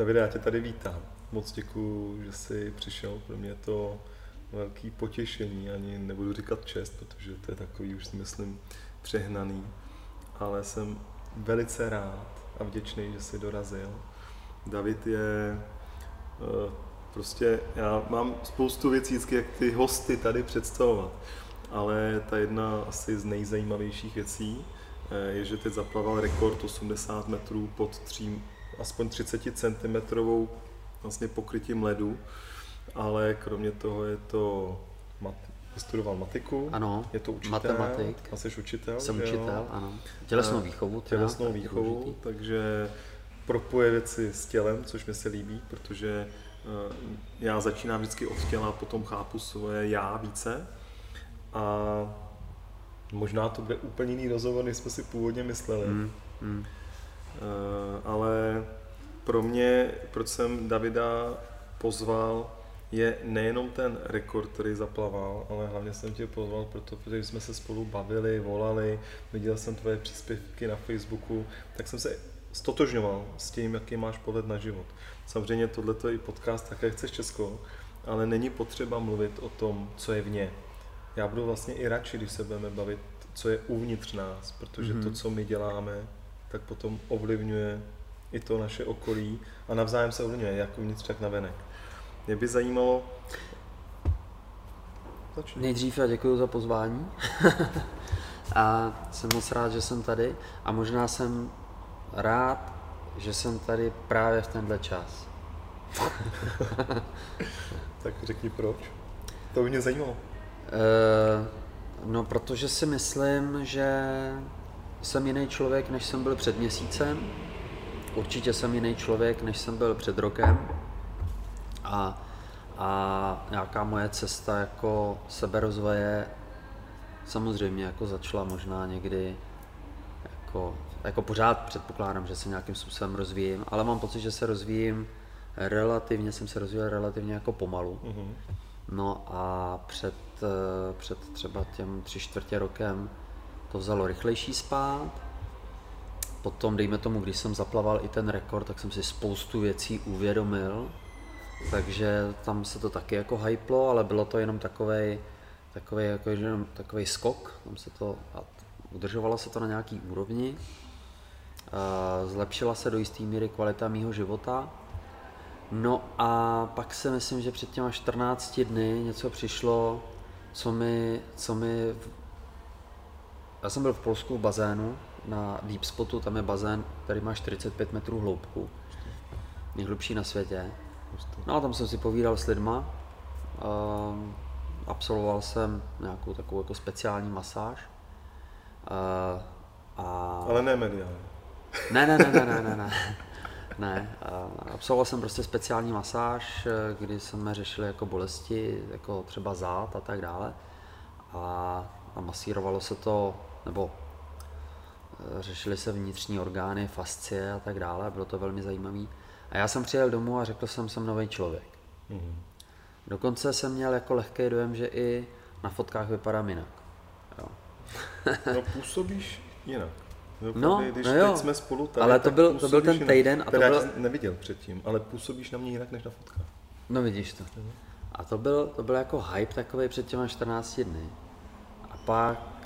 Davide, já tě tady vítám. Moc děkuji, že jsi přišel. Pro mě je to velký potěšení, ani nebudu říkat čest, protože to je takový, už si myslím, přehnaný. Ale jsem velice rád a vděčný, že jsi dorazil. David je eh, prostě, já mám spoustu věcí, jak ty hosty tady představovat, ale ta jedna asi z nejzajímavějších věcí eh, je, že teď zaplaval rekord 80 metrů pod třím, aspoň 30 cm vlastně pokrytím ledu, ale kromě toho je to mat, studoval matiku, ano, je to učitel, matematik, a jsi učitel, jsem učitel, jo? ano. Tělesnou výchovu. Teda, tělesnou výchovu, důležitý. takže propoje věci s tělem, což mi se líbí, protože uh, já začínám vždycky od těla, a potom chápu svoje já více a možná to bude úplně jiný rozhovor, než jsme si původně mysleli. Mm, mm. Uh, ale pro mě, proč jsem Davida pozval, je nejenom ten rekord, který zaplaval, ale hlavně jsem tě pozval, protože jsme se spolu bavili, volali, viděl jsem tvoje příspěvky na Facebooku, tak jsem se stotožňoval s tím, jaký máš pohled na život. Samozřejmě tohle je i podcast, také chceš Česko, ale není potřeba mluvit o tom, co je vně. Já budu vlastně i radši, když se budeme bavit, co je uvnitř nás, protože mm-hmm. to, co my děláme, tak potom ovlivňuje i to naše okolí a navzájem se ovlivňuje, jak uvnitř, tak navenek. Mě by zajímalo... Začni. Nejdřív já děkuji za pozvání a jsem moc rád, že jsem tady a možná jsem rád, že jsem tady právě v tenhle čas. tak řekni proč. To by mě zajímalo. Uh, no, protože si myslím, že jsem jiný člověk, než jsem byl před měsícem. Určitě jsem jiný člověk, než jsem byl před rokem. A, a nějaká moje cesta jako seberozvoje samozřejmě jako začala možná někdy jako, jako pořád předpokládám, že se nějakým způsobem rozvíjím, ale mám pocit, že se rozvíjím relativně, jsem se rozvíjel relativně jako pomalu. Mm-hmm. No a před, eh, před třeba těm tři čtvrtě rokem to vzalo rychlejší spát. Potom, dejme tomu, když jsem zaplaval i ten rekord, tak jsem si spoustu věcí uvědomil, takže tam se to taky jako hyplo, ale bylo to jenom takový takový jako, takový skok, tam se to, a udržovalo se to na nějaký úrovni, zlepšila se do jisté míry kvalita mýho života, no a pak si myslím, že před těma 14 dny něco přišlo, co mi, co mi já jsem byl v Polsku v bazénu, na Deep Spotu, tam je bazén, který má 45 metrů hloubku, nejhlubší na světě. No a tam jsem si povídal s lidma, um, absolvoval jsem nějakou takovou jako speciální masáž. Uh, a... Ale ne mediální. Ne, ne, ne, ne, ne, ne, ne. ne. Uh, absolvoval jsem prostě speciální masáž, kdy jsme řešili jako bolesti, jako třeba zát a tak dále. A, a masírovalo se to, nebo řešili se vnitřní orgány, fascie a tak dále, bylo to velmi zajímavé. A já jsem přijel domů a řekl jsem, jsem nový člověk. Mm-hmm. Dokonce jsem měl jako lehký dojem, že i na fotkách vypadám jinak. Jo. no působíš jinak. No, no, když no jo, jsme spolu tady, ale to byl, to byl ten týden. A to byl... neviděl předtím, ale působíš na mě jinak než na fotkách. No vidíš to. Mhm. A to byl, to byl jako hype takový před těma 14 dny. A pak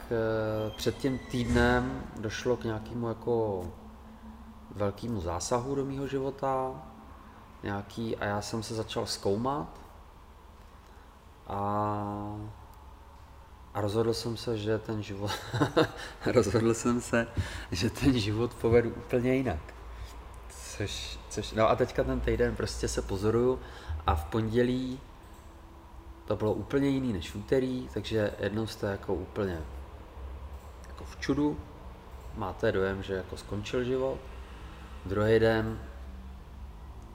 před tím týdnem došlo k nějakému jako velkému zásahu do mého života, nějaký, a já jsem se začal zkoumat a, a rozhodl jsem se, že ten život, rozhodl jsem se, že ten život povedu úplně jinak. Což, což, no a teďka ten týden prostě se pozoruju a v pondělí to bylo úplně jiný než v úterý, takže jednou jste jako úplně jako v čudu, máte dojem, že jako skončil život, Druhý den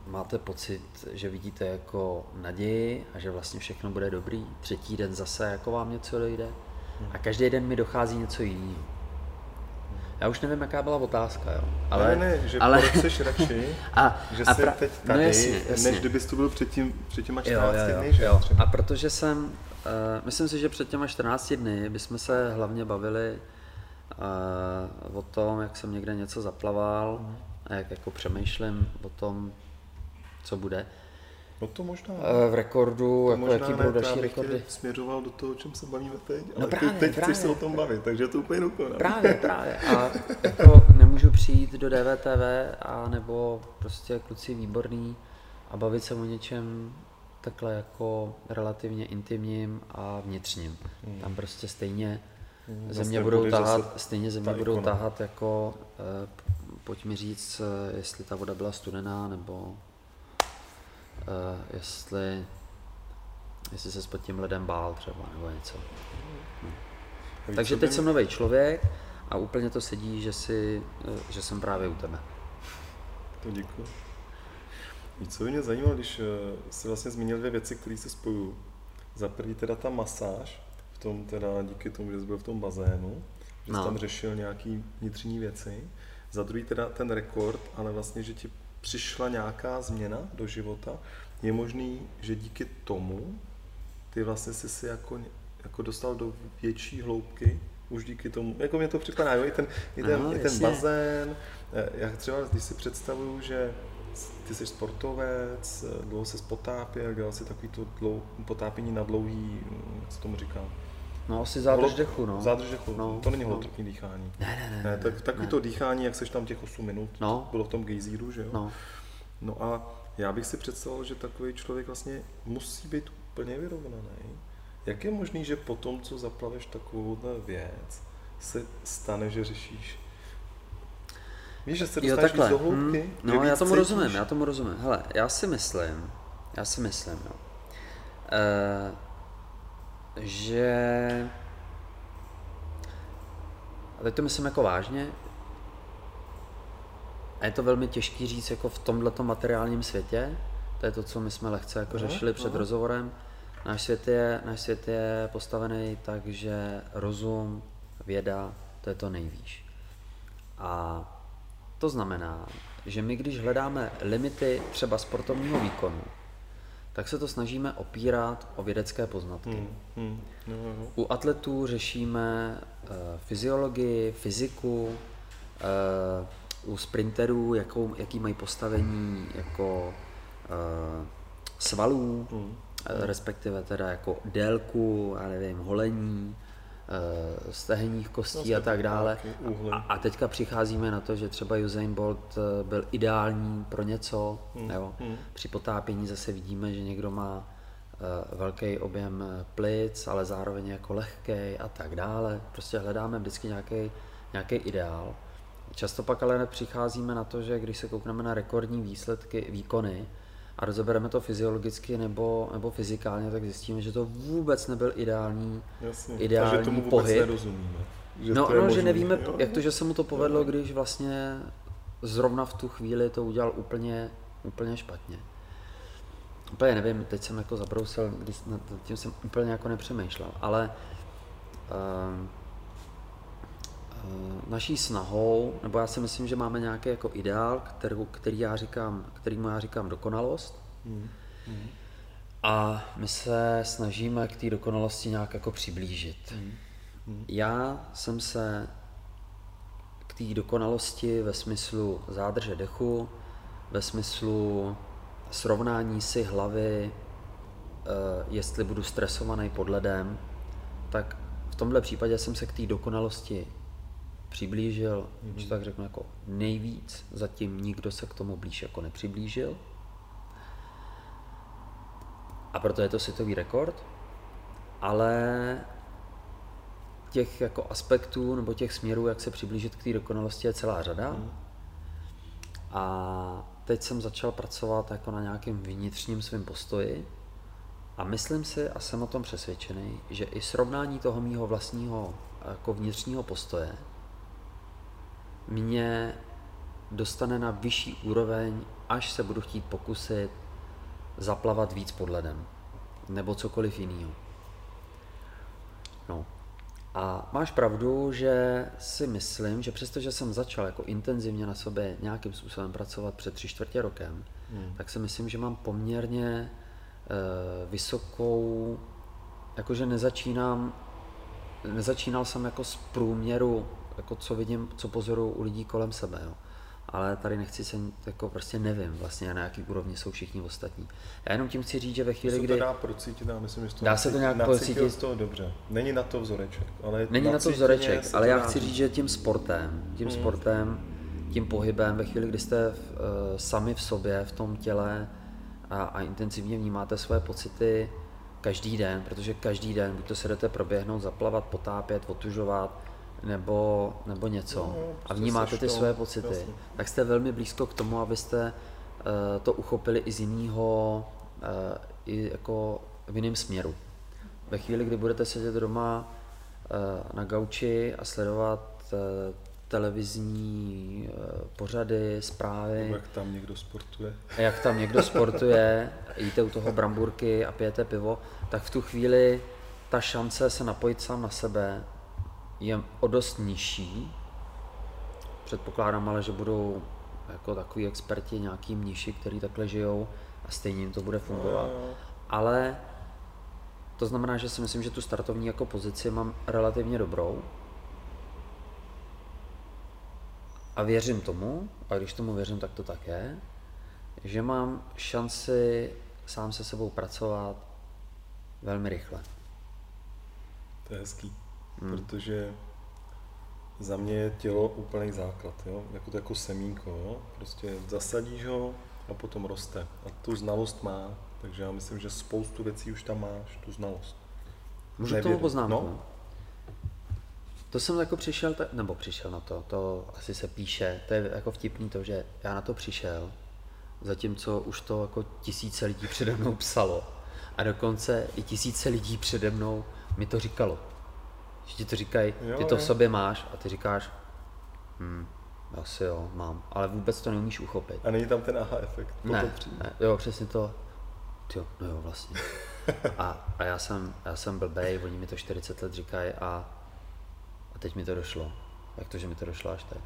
máte pocit, že vidíte jako naději a že vlastně všechno bude dobrý. Třetí den zase jako vám něco dojde. A každý den mi dochází něco jiného. Já už nevím, jaká byla otázka, jo. Ale, ne, ne, že ale... jsi radši, a, že a pra... teď no tady, no jasně, jasně. než kdybys tu byl před, tím, před těma 14 jo, jo, jo, dny, že? Jo. A protože jsem, uh, myslím si, že před těma 14 dny bychom se hlavně bavili o tom, jak jsem někde něco zaplaval, mm a jak jako přemýšlím o tom, co bude. No to možná. Eh, v rekordu, to jako možná jaký budou další rekordy. směřoval do toho, o čem se bavíme teď, No ale právě, ty teď právě. chceš se o tom bavit, takže to úplně dokonám. Právě, právě. A jako nemůžu přijít do DVTV a nebo prostě kluci výborný a bavit se o něčem takhle jako relativně intimním a vnitřním. Hmm. Tam prostě stejně země vlastně budou tahat, stejně země ta budou ikona. tahat jako, eh, pojď mi říct, eh, jestli ta voda byla studená, nebo eh, jestli, jestli se pod tím ledem bál třeba, nebo něco. Víš, Takže teď jsem nový člověk a úplně to sedí, že, si, že jsem právě u tebe. To děkuji. Víš, co by mě zajímalo, když jsi vlastně zmínil dvě věci, které se spojují. Za prvý teda ta masáž, v tom teda díky tomu, že jsi byl v tom bazénu, že jsi No. tam řešil nějaký vnitřní věci. Za druhý teda ten rekord, ale vlastně, že ti přišla nějaká změna do života. Je možný, že díky tomu ty vlastně jsi si jako, jako dostal do větší hloubky, už díky tomu, jako mě to připadá, jo, i ten, i ten, Ano, i ten bazén, Eh, já třeba, když si představuju, že ty jsi sportovec, eh, dlouho se potápěl, dělal si takový to dlou, potápění na dlouhý, mm, jak se tomu říká? No asi zádrž dechu, no. Zádrž dechu, No, to není no. holotrpní dýchání. Ne, ne, ne. Ne, ne, tak, takový ne. to dýchání, jak seš tam těch 8 minut, No. bylo v tom gejzíru, že jo? No, No a já bych si představoval, že takový člověk vlastně musí být úplně vyrovnaný. Jak je možný, že po tom, co zaplaveš takovouhle věc, se stane, že řešíš Víš, že se jo, dostaneš víc takhle. do hloubky? hm, že no, já tomu cítíš? rozumím, já tomu rozumím. Hele, já si myslím, já si myslím, jo, eh, že a teď to myslím jako vážně, a je to velmi těžký říct jako v tomhletom materiálním světě, to je to, co my jsme lehce jako řešili před rozhovorem. Náš svět, je, náš svět je postavený tak, že rozum, věda, to je to nejvýš. A to znamená, že my když hledáme limity třeba sportovního výkonu, tak se to snažíme opírat o vědecké poznatky. Hmm, hmm, no, no. U atletů řešíme uh, fyziologii, fyziku, uh, u sprinterů, jakou, jaký mají postavení jako uh, svalů, Hmm. respektive teda jako délku, já nevím, holení, stehenních kostí Vlastně a tak dále. A, a teďka přicházíme na to, že třeba Usain Bolt eh, byl ideální pro něco, Hmm, jo. hmm. Při potápění zase vidíme, že někdo má eh, velký objem eh, plic, ale zároveň jako lehký a tak dále. Prostě hledáme vždycky nějaký, nějaký ideál. Často pak ale přicházíme na to, že když se koukneme na rekordní výsledky, výkony a rozebereme to fyziologicky nebo, nebo fyzikálně, tak zjistíme, že to vůbec nebyl ideální, Jasně. ideální a že tomu vůbec pohyb. nerozumíme. Že no, to no že nevíme, jo? jak to, že se mu to povedlo, když vlastně zrovna v tu chvíli to udělal úplně, úplně špatně. Úplně nevím, teď jsem jako zabrousil, když nad tím jsem úplně jako nepřemýšlel, ale uh, naší snahou, nebo já si myslím, že máme nějaký jako ideál, kterou, který já říkám, kterýmu já říkám dokonalost, Hmm. Hmm. a my se snažíme k té dokonalosti nějak jako přiblížit. Hmm. Já jsem se k té dokonalosti ve smyslu zádrže dechu, ve smyslu srovnání si hlavy, eh, jestli budu stresovaný pod ledem, tak v tomhle případě jsem se k té dokonalosti přiblížil, mm-hmm. že tak řeknu, jako nejvíc. Zatím nikdo se k tomu blíž jako nepřiblížil. A proto je to světový rekord. Ale těch jako aspektů nebo těch směrů, jak se přiblížit k té dokonalosti, je celá řada. Hmm. A teď jsem začal pracovat jako na nějakém vnitřním svém postoji a myslím si a jsem o tom přesvědčený, že i srovnání toho mýho vlastního jako vnitřního postoje mě dostane na vyšší úroveň, až se budu chtít pokusit zaplavat víc pod ledem nebo cokoliv jiného. No. A máš pravdu, že si myslím, že přestože jsem začal jako intenzivně na sobě nějakým způsobem pracovat před tři čtvrtě rokem, Hmm. tak si myslím, že mám poměrně e, vysokou, jakože nezačínám, nezačínal jsem jako z průměru, jako co vidím, co pozoruju u lidí kolem sebe. Jo. ale tady nechci se, jako prostě nevím vlastně, na jaký úrovni jsou všichni ostatní. Já jenom tím chci říct, že ve chvíli, se kdy... to dá procítit, já myslím, že to Dá se to nějak procítit? z toho dobře. Není na to vzoreček, ale Není na to vzoreček, ale to já chci říct, že tím sportem, tím Hmm. sportem, tím pohybem, ve chvíli, kdy jste uh, sami v sobě, v tom těle a, a intenzivně vnímáte své pocity každý den, protože každý den, buď to se jdete proběhnout, zaplavat, potápět, otužovat, nebo, nebo něco No, a prostě vnímáte ty své pocity, jasně. tak jste velmi blízko k tomu, abyste uh, to uchopili i z jiného, uh, i jako v jiném směru. Ve chvíli, kdy budete sedět doma eh, na gauči a sledovat eh, televizní pořady, zprávy, jak tam někdo sportuje. a jak tam někdo sportuje, jíte u toho bramburky a pijete pivo, tak v tu chvíli ta šance se napojit sám na sebe je o dost nižší. Předpokládám ale, že budou jako takový experti, nějaký mniši, kteří takhle žijou a stejně jim to bude fungovat. Ale to znamená, že si myslím, že tu startovní jako pozici mám relativně dobrou. A věřím tomu, a když tomu věřím, tak to tak je, že mám šanci sám se sebou pracovat velmi rychle. To je hezký, Hmm. protože za mě je tělo úplný základ, jo? Jako to jako semínko, jo? Prostě zasadíš ho a potom roste. A tu znalost má, takže já myslím, že spoustu věcí už tam máš, tu znalost. Můžu Nevěděl. tomu poznámku? No. To jsem jako přišel, ta- nebo přišel na to, to asi se píše, to je jako vtipný to, že já na to přišel, zatímco už to jako tisíce lidí přede mnou psalo. A dokonce i tisíce lidí přede mnou mi to říkalo. Že ti to říkají, Jo, ty to v sobě máš a ty říkáš, hm, asi jo, mám, ale vůbec to neumíš uchopit. A není tam ten aha efekt. Ne, ne, jo, přesně to. Jo, no jo, vlastně. A, a já, jsem, já jsem blbej, oni mi to 40 let říkají a, a teď mi to došlo. Jak to, že mi to došlo až teď?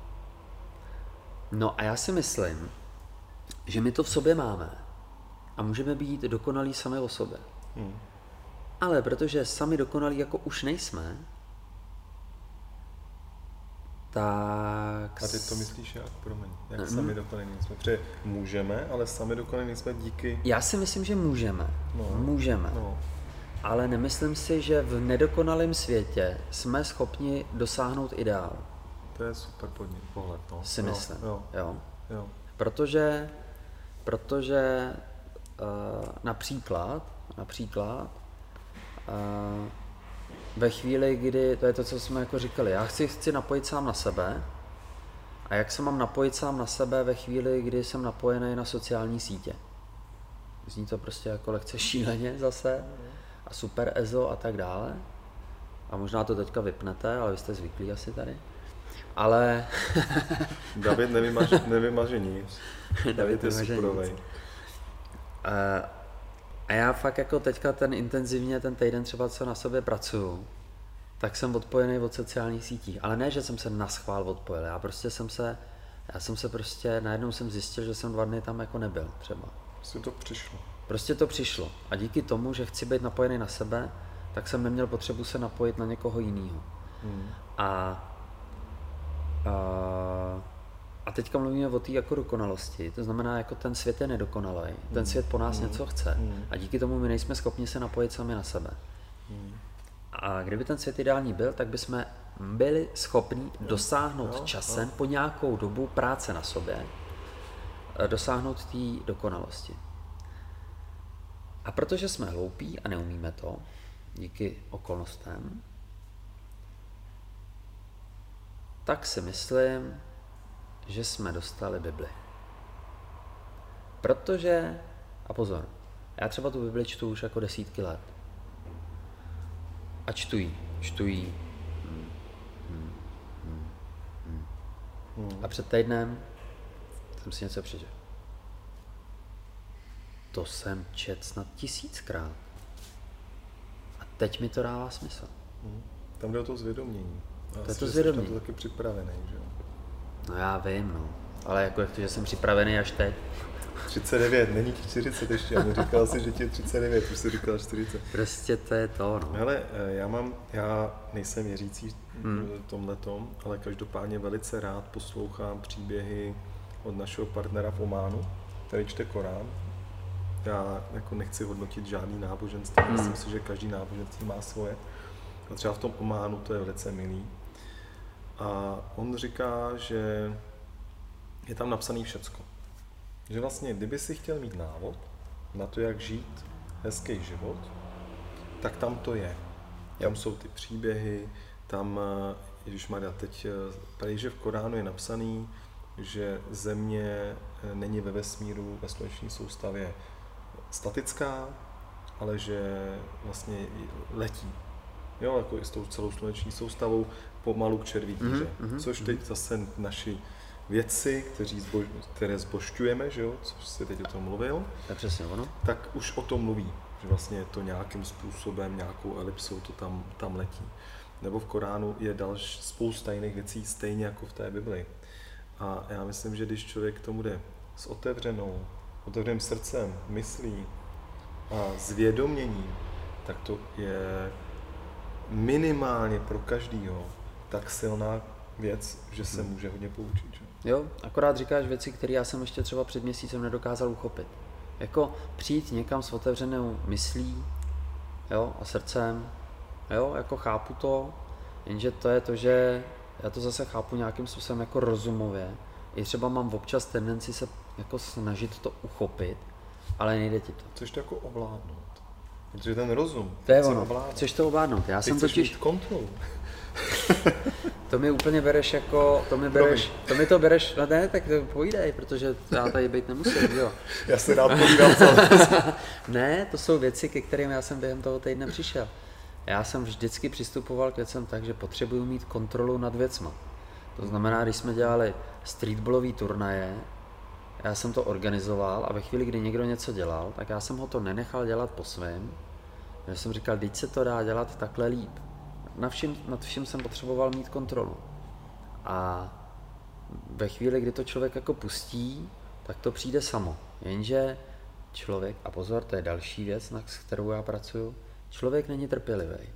No a já si myslím, že my to v sobě máme a můžeme být dokonalí sami o sobě. Hmm. Ale protože sami dokonalí jako už nejsme, tak... A ty to myslíš jak, promiň, jak Mhm. sami dokonalí nejsme. Protože můžeme, ale sami dokonalí nejsme díky, Já si myslím, že můžeme. No. Můžeme. no, Ale nemyslím si, že v nedokonalém světě jsme schopni dosáhnout ideálu. to je super podnik, pohled, no. Si Jo, myslím. Jo, Jo. jo. Protože, protože uh, například, například uh, ve chvíli, kdy, to je to, co jsme jako říkali, já chci, chci napojit sám na sebe a jak se mám napojit sám na sebe ve chvíli, kdy jsem napojený na sociální sítě. Zní to prostě jako lehce šíleně zase a super EZO a tak dále. A možná to teďka vypnete, ale vy jste zvyklí asi tady. Ale David nevymaže, nevymaže nic. David je nevymaže superovej. A, a já fakt jako teďka ten intenzivně ten týden třeba co na sobě pracuju, tak jsem odpojený od sociálních sítí. Ale ne, že jsem se na schvál odpojil, já prostě jsem se, já jsem se prostě, najednou jsem zjistil, že jsem dva dny tam jako nebyl třeba. Prostě to přišlo. Prostě to přišlo. A díky tomu, že chci být napojený na sebe, tak jsem neměl potřebu se napojit na někoho jiného. Hmm. A, a, a teďka mluvíme o té jako dokonalosti, to znamená, jako ten svět je nedokonalý, ten svět po nás něco chce. A díky tomu my nejsme schopni se napojit sami na sebe. A kdyby ten svět ideální byl, tak bychom byli schopni dosáhnout jo, časem po nějakou dobu práce na sobě, eh, dosáhnout té dokonalosti. A protože jsme hloupí a neumíme to, díky okolnostem, tak si myslím, že jsme dostali Bibli. Protože, a pozor, já třeba tu Bibli čtu už jako desítky let. A čtu jí, čtu. Hmm, hmm, hmm, hmm. A před týdnem jsem si něco přečetl. To jsem čet snad tisíckrát. A teď mi to dává smysl. Hmm. Tam jde o to zvědomění. A To je to zvědomění. to taky připravený, že jo? No já vím, no. Ale jako jak to, že jsem připravený až teď. 39, není ti 40 ještě, ale říkal jsi, že ti je 39, už jsi říkal 40. Prostě to je to, no. Hele, eh, já mám, já nejsem věřící hmm. tomhletom, ale každopádně velice rád poslouchám příběhy od našeho partnera v Ománu, který čte Korán. Já jako nechci hodnotit žádný náboženství, hmm. myslím si, že každý náboženství má svoje. A třeba v tom Ománu to je velice milý. A on říká, že je tam napsaný všecko. Že vlastně, kdyby si chtěl mít návod na to, jak žít hezký život, tak tam to je. Tam jsou ty příběhy, tam, eh, Ježíš Maria, teď eh, tady, že v Koránu je napsaný, že země eh, není ve vesmíru, ve sluneční soustavě statická, ale že vlastně letí. Jo, jako i s tou celou sluneční soustavou pomalu k červí díře. Mm-hmm, což teď mm-hmm. zase naši věci, kteří zbož, které zbošťujeme, že jo, což jsi teď o tom mluvil, tak, přesně ono. tak už o tom mluví, že vlastně to nějakým způsobem, nějakou elipsou to tam, tam letí. Nebo v Koránu je další spousta jiných věcí, stejně jako v té Bibli. A já myslím, že když člověk k tomu jde s otevřenou, otevřeným srdcem, myslí a zvědoměním, tak to je minimálně pro každýho tak silná věc, že se může hodně poučit. Že? Jo, akorát říkáš věci, které já jsem ještě třeba před měsícem nedokázal uchopit. Jako přijít někam s otevřenou myslí jo, a srdcem, jo, jako chápu to, jenže to je to, že já to zase chápu nějakým způsobem jako rozumově. I třeba mám občas tendenci se jako snažit to uchopit, ale nejde ti to. Chceš to jako ovládnout. Protože ten rozum. To je ono. Ovládnout. Chceš to ovládnout. Já Ty jsem totiž... kontrolu. to mi úplně bereš jako, to mi bereš, to mi to bereš, no ne, tak to povídej, protože já tady být nemusím, jo. já se rád povídám Ne, to jsou věci, ke kterým já jsem během toho týdne přišel. Já jsem vždycky přistupoval k věcem tak, že potřebuju mít kontrolu nad věcma. To znamená, když jsme dělali streetballové turnaje, já jsem to organizoval a ve chvíli, kdy někdo něco dělal, tak já jsem ho to nenechal dělat po svém. Já jsem říkal, teď se to dá dělat takhle líp nad vším, nad vším jsem potřeboval mít kontrolu. A ve chvíli, kdy to člověk jako pustí, tak to přijde samo. Jenže člověk, a pozor, to je další věc, na kterou já pracuju, člověk není trpělivý.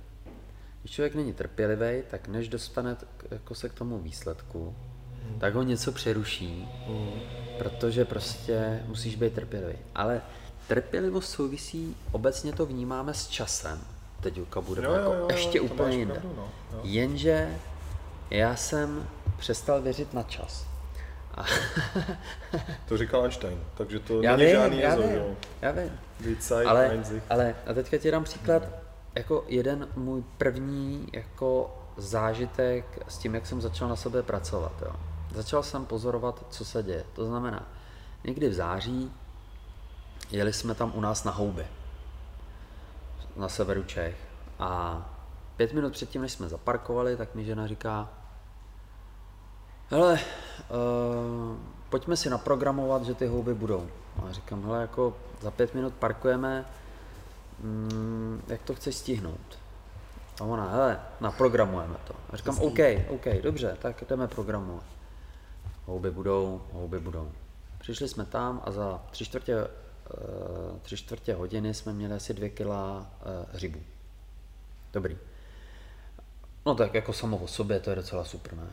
Když člověk není trpělivý, tak než dostane jako se k tomu výsledku, hmm. tak ho něco přeruší, protože prostě musíš být trpělivý. Ale trpělivost souvisí, obecně to vnímáme s časem teďka bude jo, jako jo, jo, ještě úplně jinde. Pravdu, no. jo. Jenže já jsem přestal věřit na čas. A to říkal Einstein, takže to já není vím, žádný já vím, jo. Já vím. Ale, ale a teďka ti dám příklad, jako jeden můj první jako zážitek s tím, jak jsem začal na sebe pracovat. Jo. Začal jsem pozorovat, co se děje. To znamená, někdy v září jeli jsme tam u nás na houby na severu Čech. A pět minut předtím, než jsme zaparkovali, tak mi žena říká, hele, uh, pojďme si naprogramovat, že ty houby budou. A já říkám, hele, jako za pět minut parkujeme, mm, jak to chceš stihnout? A ona, hele, naprogramujeme to. A říkám, OK, OK, dobře, tak jdeme programovat. Houby budou, houby budou. Přišli jsme tam a za tři čtvrtě tři čtvrtě hodiny jsme měli asi dvě kila eh, hřibu. Dobrý. No tak jako samo o sobě to je docela super, ne?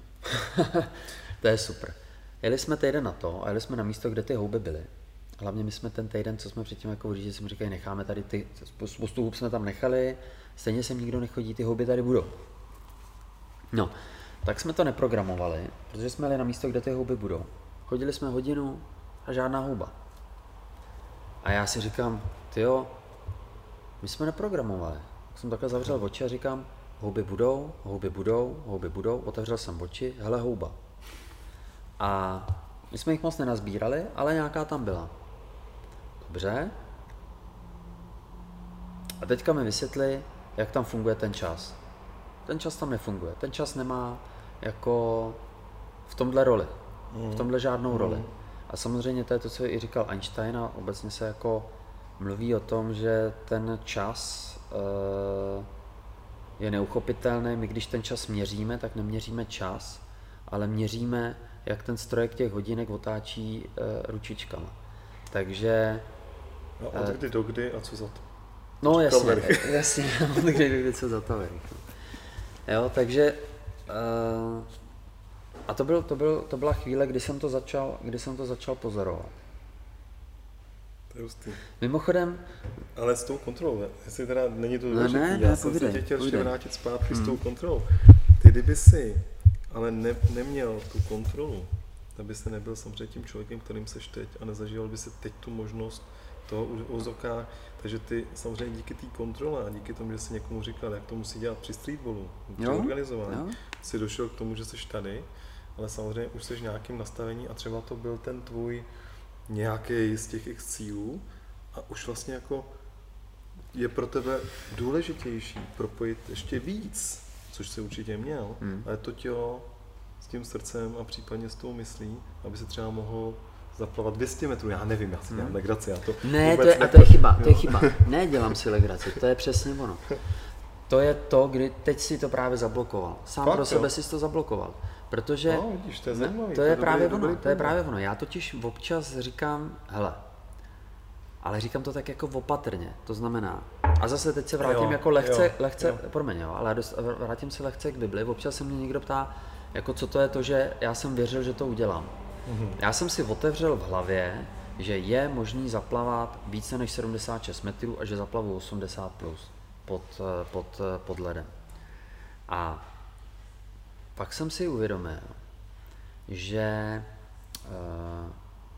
to je super. Jeli jsme týden na to a jeli jsme na místo, kde ty houby byly. Hlavně my jsme ten týden, co jsme předtím jako říct, jsme říkali, necháme tady ty, spoustu hub jsme tam nechali, stejně sem nikdo nechodí, ty houby tady budou. No, tak jsme to neprogramovali, protože jsme jeli na místo, kde ty houby budou. Chodili jsme hodinu a žádná houba. A já si říkám, ty jo, my jsme neprogramovali. Jsem takhle zavřel oči a říkám, houby budou, houby budou, houby budou, otevřel jsem oči, hele houba. A my jsme jich moc nenazbírali, ale nějaká tam byla. Dobře. A teďka mi vysvětli, jak tam funguje ten čas. Ten čas tam nefunguje. Ten čas nemá jako v tomhle roli. V tomhle žádnou roli. Mm. A samozřejmě to je to, co i říkal Einstein a obecně se jako mluví o tom, že ten čas uh, je neuchopitelný. My když ten čas měříme, tak neměříme čas, ale měříme, jak ten strojek těch hodinek otáčí uh, ručičkama. Takže... No, od kdy do kdy a co za to? No jasně, jasně, od kdy do kdy co za to Jo, takže a to, byl, to, byl, to byla chvíle, kdy jsem to začal, kdy jsem to začal pozorovat. To je hustý. Mimochodem, Ale s tou kontrolou, jestli teda není to Ne, důležitý, ne, já ne, jsem se tě chtěl ještě vrátit zpátky s tou kontrolou. Ty kdyby si ale ne, neměl tu kontrolu, tak by se nebyl samozřejmě tím člověkem, kterým seš teď a nezažíval by si teď tu možnost toho uvozovkách. Takže ty samozřejmě díky té kontrole a díky tomu, že jsi někomu říkal, jak to musí dělat při streetballu, při Jo, organizování, jo. si došel k tomu, že jsi tady, ale samozřejmě už jsi v nějakém nastavení a třeba to byl ten tvůj nějaký z těch x cílů a už vlastně jako je pro tebe důležitější propojit ještě víc, což jsi určitě měl, Hmm. ale to tělo s tím srdcem a případně s tou myslí, aby se třeba mohl zaplavat 200 metrů, já nevím, já si dělám Hmm. legraci, já to Ne, to je, a to je chyba, to je chyba. Ne, dělám si legraci, to je přesně ono. To je to, kdy teď si to právě zablokoval. Sám Fakt, pro sebe jo? si to zablokoval. Protože No, vidíš, to je zajímavý, to je právě ono, to je právě ono. Já totiž občas říkám, hele, ale říkám to tak jako opatrně, to znamená, a zase teď se vrátím Jo, jako lehce, jo, lehce, jo. promiň, jo, ale dost, vrátím se lehce k Bibli, občas se mě někdo ptá, jako co to je to, že já jsem věřil, že to udělám. Mhm. Já jsem si otevřel v hlavě, že je možný zaplavat více než 76 metrů a že zaplavu 80 plus pod, eh, pod, eh, pod ledem. A pak jsem si uvědomil, že uh,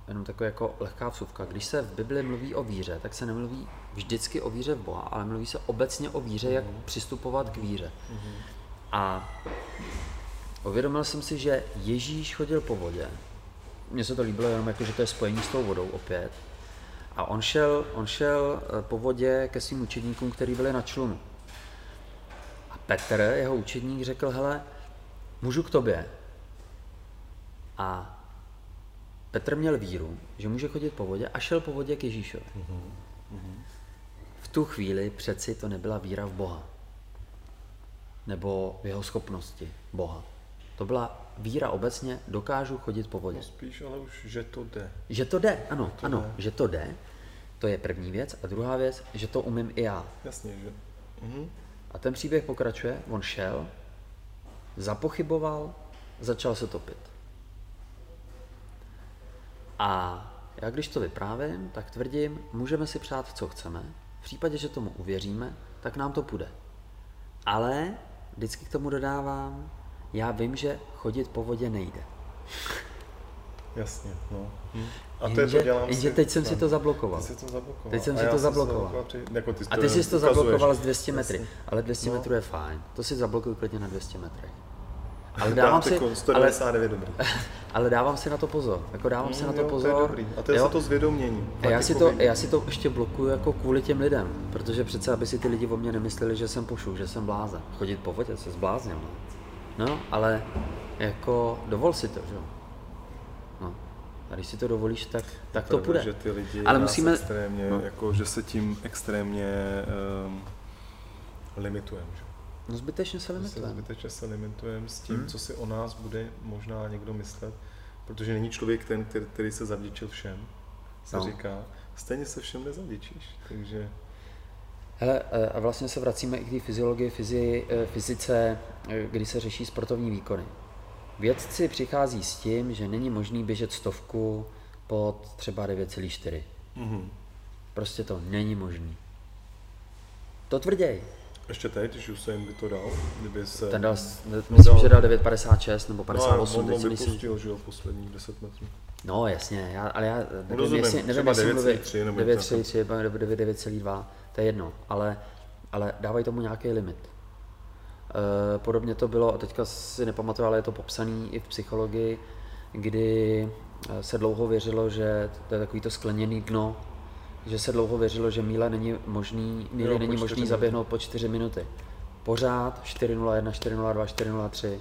jenom taková jako lehká vsuvka, když se v Bibli mluví o víře, tak se nemluví vždycky o víře v Boha, ale mluví se obecně o víře, jak přistupovat k víře. A uvědomil jsem si, že Ježíš chodil po vodě. Mně se to líbilo jenom jako, že to je spojení s tou vodou opět. A on šel, on šel eh, po vodě ke svým učedníkům, kteří byli na člunu. A Petr, jeho učedník, řekl, hele, můžu k tobě. A Petr měl víru, že může chodit po vodě a šel po vodě k Ježíšovi. V tu chvíli přeci to nebyla víra v Boha. Nebo v jeho schopnosti Boha. To byla víra obecně, dokážu chodit po vodě. No spíš ale už, že to jde. Že to jde, ano, to ano, jde. že to jde. To je první věc. A druhá věc, že to umím i já. Jasně, že. Mhm. A ten příběh pokračuje, on šel, zapochyboval, začal se topit. A já když to vyprávím, tak tvrdím, můžeme si přát, co chceme. V případě, že tomu uvěříme, tak nám to půjde. Ale vždycky k tomu dodávám, já vím, že chodit po vodě nejde. Jasně, no. Hm. A to je to dělám jenže si- teď jsem si to zablokoval. Ty jsi to zablokoval. Teď jsem si to zablokoval. při, jako ty, A ty jsi to ukazuješ. zablokoval z 200 metry, Jasně. ale 200 No. metrů je fajn. To si zablokuju klidně na 200 metrech. Ale dávám si si, jako ale, 199 dobrý. ale dávám si na to pozor. Jako dávám si na to jo, pozor. To je dobrý. A to je jo? za to zvědomění. A já Fakt si, jako to, já si to ještě blokuju jako kvůli těm lidem, protože přece, aby si ty lidi o mě nemysleli, že jsem pošu, že jsem blázen. Chodit po vodě, se zbláznil. No. no, ale jako dovol si to, že jo. No. A když si to dovolíš, tak, tak to půjde. Že ty lidi Ale musíme- extrémně, no. jako, že se tím extrémně um, limitujeme. No zbytečně se limitujeme. zbytečně se limitujeme s tím, Hmm. co si o nás bude možná někdo myslet, protože není člověk ten, který, který se zavděčil všem, se No. říká, stejně se všem nezavděčíš, takže Hele, eh, a vlastně se vracíme i k té fyziologii, fyzi, eh, fyzice, eh, kdy se řeší sportovní výkony. Vědci přichází s tím, že není možný běžet stovku pod třeba 9,4. mhm. Prostě to není možný. To tvrděj. Ještě teď, když Usain by to dal, kdyby se... Ten dal, myslím, že dal 9,56 nebo no, 58, on, teď si myslím. vypustil, že jo, posledních 10 metrů. No jasně, já, ale já nevím, Rozumím, jestli, nevím, jestli mluví 9,3 nebo 9,3 nebo 9,2, to je jedno, ale, ale dávají tomu nějaký limit. E, podobně to bylo, a teďka si nepamatuju, ale je to popsaný i v psychologii, kdy eh, se dlouho věřilo, že to je takový to skleněný dno, že se dlouho věřilo, že míle není možný, míle Jo, není možný minuty. zaběhnout po 4 minuty. Pořád 4.01, 4.02, 4.03.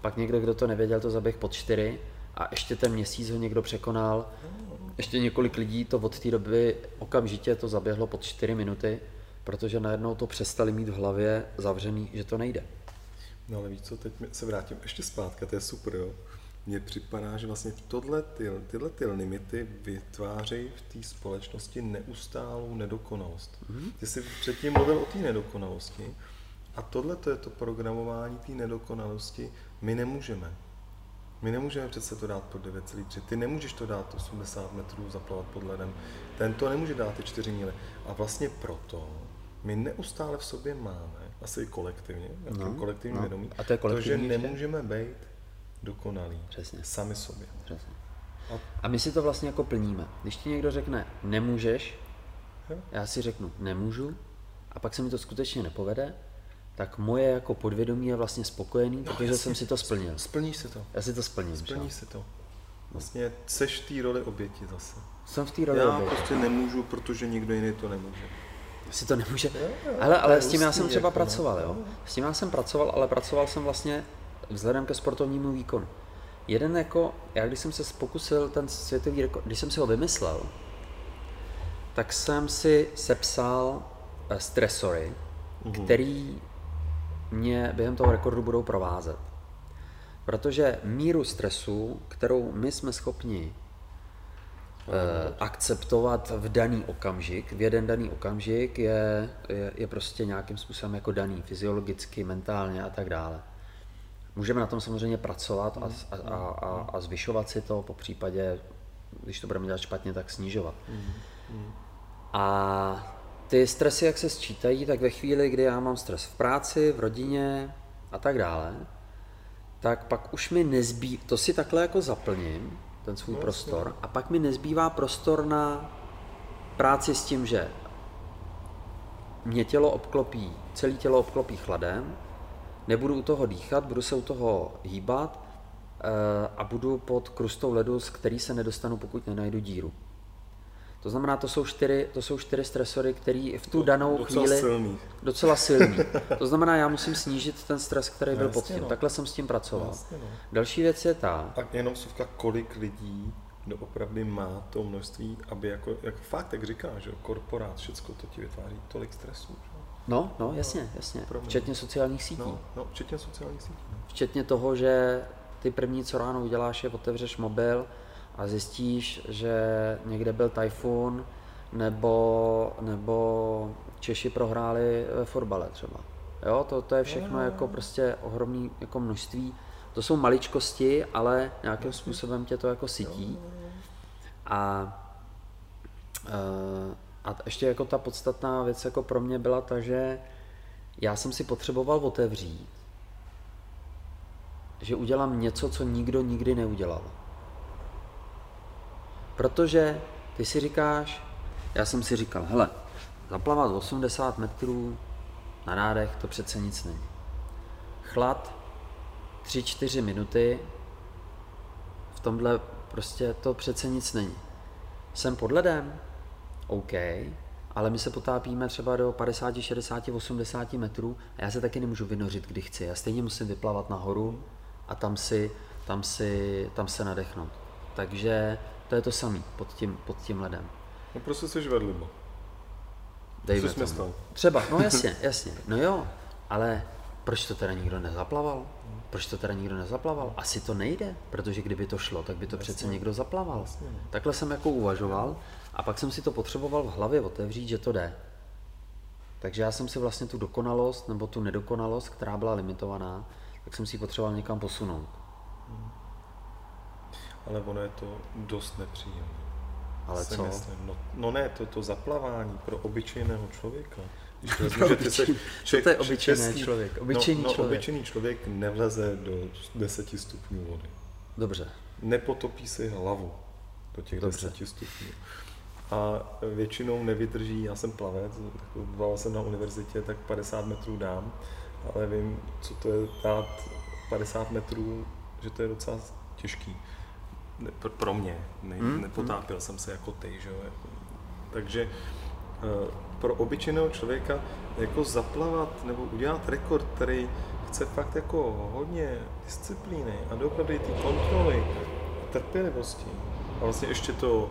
Pak někdo, kdo to nevěděl, to zaběh pod 4 a ještě ten měsíc ho někdo překonal. Ještě několik lidí to od té doby okamžitě to zaběhlo pod 4 minuty, protože najednou to přestali mít v hlavě zavřený, že to nejde. No ale víš co, teď se vrátím ještě zpátky, to je super, jo. Mně připadá, že vlastně tohle, ty, tyhle ty limity vytvářejí v té společnosti neustálou nedokonalost. Mm-hmm. Ty jsi předtím mluvil o té nedokonalosti a tohle to je to programování té nedokonalosti. My nemůžeme. My nemůžeme přece to dát pod 9,3. Ty nemůžeš to dát 80 metrů zaplavat pod ledem. Ten to nemůže dát ty 4 míle. A vlastně proto my neustále v sobě máme, asi kolektivně, no, kolektivní no. vědomí, a to, je to, že nemůžeme být dokonalí. Přesně. Sami sobě. Přesně. A... my si to vlastně jako plníme. Když ti někdo řekne, nemůžeš, jo. já si řeknu, nemůžu, a pak se mi to skutečně nepovede, tak moje jako podvědomí je vlastně spokojený, no, protože jasně, jsem si to splnil. Splníš si to. Já si to splním. Splníš si to. Vlastně seš v té roli oběti zase. Jsem v té roli Já oběti. prostě nemůžu, protože nikdo jiný to nemůže. Si to nemůže. Jo, jo, ale ale s tím já jsem třeba jako, pracoval, no. jo. S tím já jsem pracoval, ale pracoval jsem vlastně vzhledem ke sportovnímu výkonu. Jeden jako, já když jsem se pokusil ten světový rekord, když jsem si ho vymyslel, tak jsem si sepsal eh, stresory, mm-hmm. který mě během toho rekordu budou provázet. Protože míru stresu, kterou my jsme schopni eh, akceptovat v daný okamžik, v jeden daný okamžik je, je, je prostě nějakým způsobem jako daný, fyziologicky, mentálně a tak dále. Můžeme na tom samozřejmě pracovat a, a, a, a, a zvyšovat si to, po případě, když to budeme dělat špatně, tak snižovat. A ty stresy, jak se sčítají, tak ve chvíli, kdy já mám stres v práci, v rodině a tak dále, tak pak už mi nezbývá, to si takhle jako zaplním, ten svůj no, prostor, a pak mi nezbývá prostor na práci s tím, že mě tělo obklopí, celé tělo obklopí chladem, nebudu u toho dýchat, budu se u toho hýbat e, a budu pod krustou ledu, z který se nedostanu, pokud nenajdu díru. To znamená, to jsou čtyři, to jsou čtyři stresory, které v tu danou docela chvíli... Silný. Docela silný. To znamená, já musím snížit ten stres, který byl pod tím. No. Takhle jsem s tím pracoval. Jasně, no. Další věc je ta... Tak jenom suvka, kolik lidí opravdu má to množství, aby jako, jako fakt, jak říká, že korporát, všecko to ti vytváří tolik stresu. No, no, jasně, jasně. Včetně sociálních sítí. No, no včetně sociálních sítí. No. Včetně toho, že ty první, co ráno uděláš, je otevřeš mobil a zjistíš, že někde byl tajfun, nebo, nebo Češi prohráli ve fotbale třeba. Jo, to, to je všechno no, jako prostě ohromný jako množství. To jsou maličkosti, ale nějakým způsobem tě to jako sytí. A, a ještě jako ta podstatná věc jako pro mě byla ta, že já jsem si potřeboval otevřít, že udělám něco, co nikdo nikdy neudělal. Protože ty si říkáš, já jsem si říkal, hele, zaplavat 80 metrů na nádech, to přece nic není. Chlad 3-4 minuty, v tomhle prostě to přece nic není. Jsem pod ledem? OK, ale my se potápíme třeba do 50, 60, 80 metrů a já se taky nemůžu vynořit, kdy chci. Já stejně musím vyplavat nahoru a tam si, tam si, tam se nadechnout. Takže to je to samý pod tím, pod tím ledem. No prostě jsi vedlimo. Dejme tomu. Třeba, no jasně, jasně. No jo, ale proč to teda nikdo nezaplaval? Proč to teda nikdo nezaplaval? Asi to nejde, protože kdyby to šlo, tak by to jasně. přece někdo zaplaval. Jasně. Takhle jsem jako uvažoval a pak jsem si to potřeboval v hlavě otevřít, že to jde. Takže já jsem si vlastně tu dokonalost nebo tu nedokonalost, která byla limitovaná, tak jsem si ji potřeboval někam posunout. Ale ono je to dost nepříjemné. Ale co? Myslím. No, no ne, to, to zaplavání pro obyčejného člověka. Když vezmu, se, člověk, to je obyčejný český, člověk? Obyčejný no, no, člověk. obyčejný člověk nevleze do 10 stupňů vody. Dobře. Nepotopí si hlavu do těch Dobře. 10 stupňů. A většinou nevydrží, já jsem plavec, plaval jsem na univerzitě, tak 50 metrů dám, ale vím, co to je dát 50 metrů, že to je docela těžký pro mě. Ne, hmm. Nepotápil jsem se jako ty, že jo. Takže eh, pro obyčejného člověka jako zaplavat nebo udělat rekord, který chce fakt jako hodně disciplíny a doopravdy ty kontroly, trpělivosti. A vlastně ještě to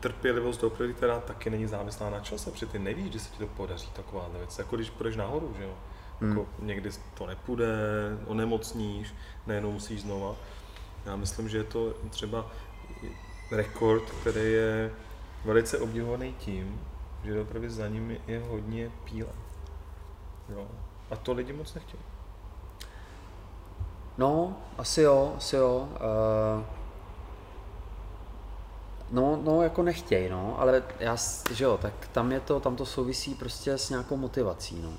trpělivost doopravdy, která taky není závislá na čase, protože ty nevíš, kdy se ti to podaří, taková věc. Jako když půjdeš nahoru, že jo. Hmm. Jako někdy to nepůjde, onemocníš, nejenom musíš znova. Já myslím, že je to třeba rekord, který je velice obdivovaný tím, že opravdu za ním je hodně píle. Jo. A to lidi moc nechtějí. No, asi jo, asi jo. Uh, no, no, jako nechtěj, no, ale já, že jo, tak tam je to, tam to souvisí prostě s nějakou motivací, no.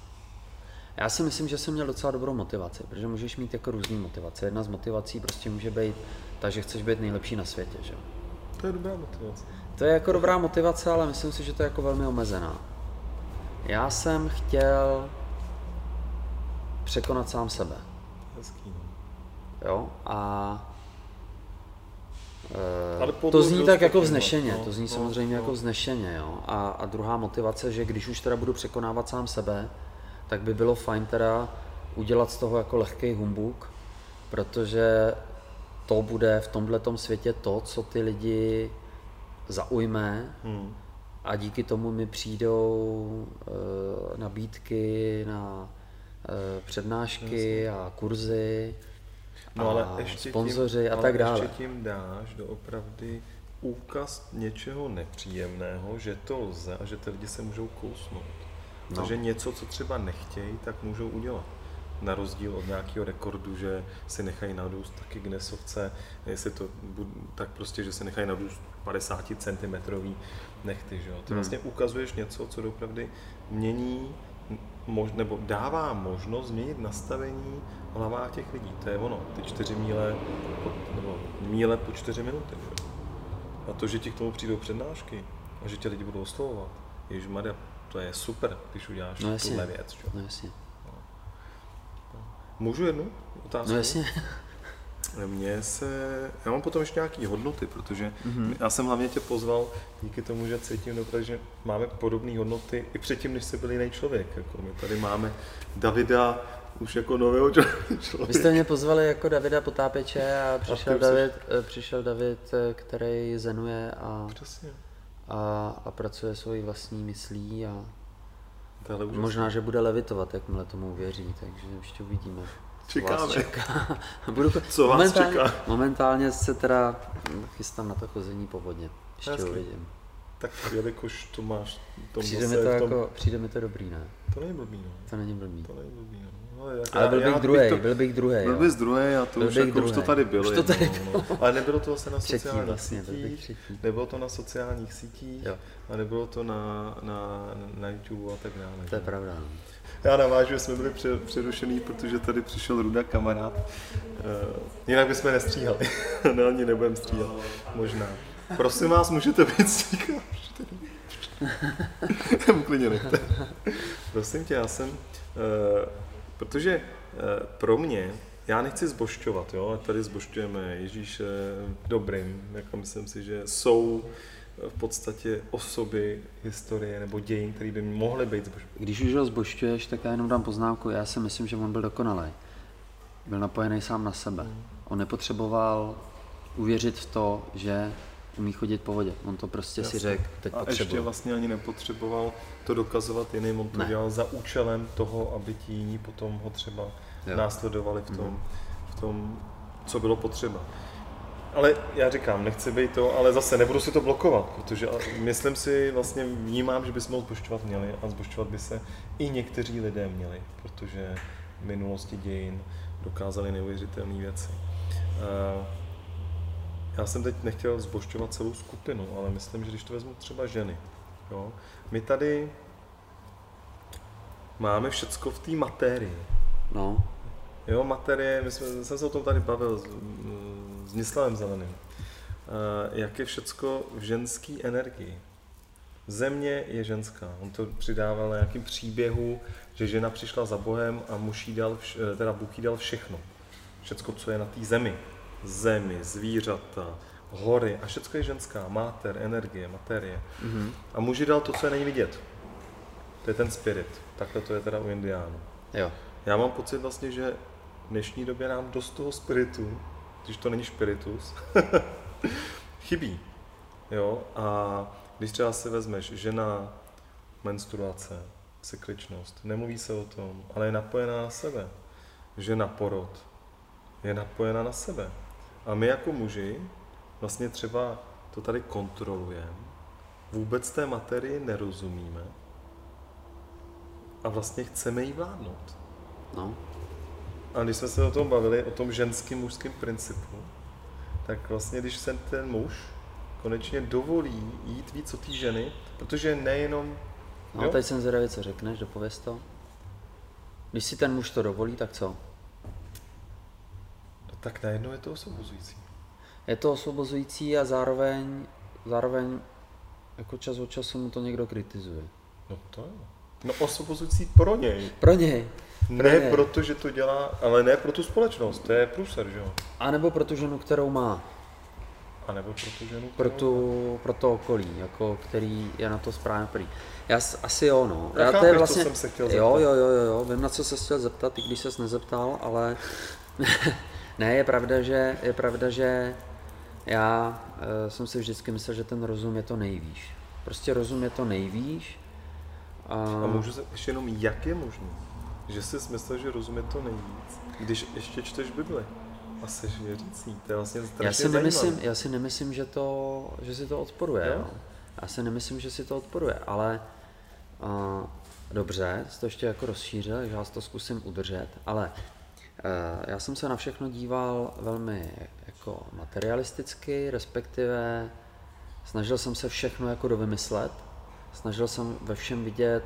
Já si myslím, že jsem měl docela dobrou motivaci, protože můžeš mít jako různý motivace. Jedna z motivací prostě může být ta, že chceš být nejlepší na světě, že jo. To je dobrá motivace. To je jako dobrá motivace, ale myslím si, že to je jako velmi omezená. Já jsem chtěl překonat sám sebe. Hezký, no. Jo, a eh, Ale to zní tak jako vznešeně, No, to zní no, samozřejmě no. jako vznešeně, jo. A, a druhá motivace, že když už teda budu překonávat sám sebe, tak by bylo fajn teda udělat z toho jako lehký humbuk, protože to bude v tomhletom světě to, co ty lidi zaujme Hmm. a díky tomu mi přijdou e, nabídky na e, přednášky a kurzy No ale a ještě sponzoři tím, a tak dále. ještě tím dáš do opravdy úkaz něčeho nepříjemného, že to lze a že ty lidi se můžou kousnout. No. Takže něco, co třeba nechtějí, tak můžou udělat. Na rozdíl od nějakého rekordu, že si nechají nadůst taky Guinnessovce, jestli to tak prostě, že si nechají nadůst 50 cm nechty. Že jo? Ty Hmm. vlastně ukazuješ něco, co opravdu mění mož, nebo dává možnost změnit nastavení hlavách těch lidí. To je ono, ty čtyři míle, po, nebo míle po čtyři minuty. Že? A to, že ti k tomu přijdou přednášky a že tě lidi budou oslovovat, Maria, to je super, když uděláš No jasně. tuhle věc. Že? No jasně. Můžu jednu otázku? No jasně. Mně se, já mám potom ještě nějaký hodnoty, protože Mhm. já jsem hlavně tě pozval díky tomu, že cítím dobře, že máme podobné hodnoty i předtím, než jsi byl jiný člověk. Jako my tady máme Davida už jako nového člověka. Vy jste mě pozvali jako Davida Potápěče a přišel jsi- David, eh, přišel David, eh, který zenuje a, Přesně. a, a pracuje svojí vlastní myslí a možná, že bude levitovat, jakmile tomu uvěří, takže ještě uvidíme. Čekáme. čeká. Budu, Co vás momentálně, čeká? Momentálně se teda chystám na to chození po vodě. Ještě Hezky. uvidím. Tak jelikož to máš v tom Přijde mi, to tom, jako, přijde mi to dobrý, ne? To není blbý, no. To není blbý. To není blbý, no. Ale, jak, Ale byl bych druhý, byl bych druhý. Byl bys druhý a to Byl už, jako, už to tady bylo. Už to tady jednou, no. Ale nebylo to zase na Třetí sociálních vlastně, sítích, nebylo to na sociálních sítích Jo. a nebylo to na, na, na YouTube a tak dále. To je pravda. no. Já navážu, že jsme byli pře- přerušený, protože tady přišel Ruda kamarád. Uh, jinak bychom nestříhali. no, ani nebudeme stříhat. Možná. Prosím vás, můžete být stříhat. Úplně nechte. Prosím tě, já jsem, uh, protože uh, pro mě, já nechci zbošťovat, jo, tady zbošťujeme Ježíše dobrým, jako myslím si, že jsou v podstatě osoby historie nebo dějin, které by mohly být zbošťovány. Když už ho zbošťuješ, tak já jenom dám poznámku. Já si myslím, že on byl dokonalý. Byl napojený sám na sebe. On nepotřeboval uvěřit v to, že umí chodit po vodě. On to prostě si Jasně. řekl, teď A ještě potřebuji. vlastně ani nepotřeboval to dokazovat jiným, on to Ne. dělal za účelem toho, aby ti jiní potom ho třeba Jo. následovali v tom, v tom, co bylo potřeba. Ale já říkám, nechci být to, ale zase nebudu si to blokovat, protože myslím si, vlastně vnímám, že bychom ho zbošťovat měli a zbošťovat by se i někteří lidé měli, protože v minulosti dějin dokázali neuvěřitelné věci. Eh, Já jsem teď nechtěl zbošťovat celou skupinu, ale myslím, že když to vezmu třeba ženy, jo, my tady máme všecko v té matérii. No, Jo, materie, my jsme, jsem se o tom tady bavil s, s Nislavem Zeleným. Eh, Jak je všecko v ženské energii. Země je ženská. On to přidával na nějakým příběhu, že žena přišla za Bohem a muž jí dal, vš- eh, teda Bůh jí dal všechno. Všecko, co je na té zemi. Zemi, zvířata, hory a všecko je ženská. Máter, energie, materie. mhm. A muži dal to, co je není vidět. To je ten spirit. Takhle to je teda u indiánů. jo. Já mám pocit vlastně, že v dnešní době nám dost toho spiritu, když to není spiritus, chybí. Jo? A když třeba si vezmeš žena, menstruace, cykličnost, nemluví se o tom, ale je napojená na sebe. Žena porod je napojená na sebe. A my jako muži vlastně třeba to tady kontrolujeme, vůbec té materii nerozumíme a vlastně chceme jí vládnout. No, A když jsme se o tom bavili, o tom ženským mužském principu, tak vlastně když se ten muž konečně dovolí jít víc o té ženy, protože nejenom... No jo? teď jsem zvědavý, co řekneš, dopověz to. Když si ten muž to dovolí, tak co? Tak najednou je to osobozující. Je to osobozující a zároveň, zároveň jako čas od času mu to někdo kritizuje. No to jo. No osobozující pro něj. Pro něj. Pro ne něj. proto, že to dělá, ale ne pro tu společnost, to je průser, že jo? A nebo pro tu ženu, kterou má. A nebo pro tu ženu, pro, tu, pro to okolí, jako, který je na to správně prý. Já asi jo, no. Já, Já to je vlastně, jsem se chtěl zeptat. Jo, jo, jo, jo, vím, na co se chtěl zeptat, i když ses nezeptal, ale ne, je pravda, že, je pravda, že já e, jsem si vždycky myslel, že ten rozum je to nejvýš. Prostě rozum je to nejvýš. A, a můžu se ještě jenom, jak je možné, že jsi myslel, že rozum je to nejvíc, když ještě čteš Bibli? A jsi věřící, to je vlastně strašně já si nemyslím, Já si nemyslím, že, to, že si to odporuje. Jo? Já si nemyslím, že si to odporuje, ale uh, dobře, jsi to ještě jako rozšířil, že já to zkusím udržet, ale já jsem se na všechno díval velmi jako materialisticky, respektive snažil jsem se všechno jako dovymyslet, snažil jsem ve všem vidět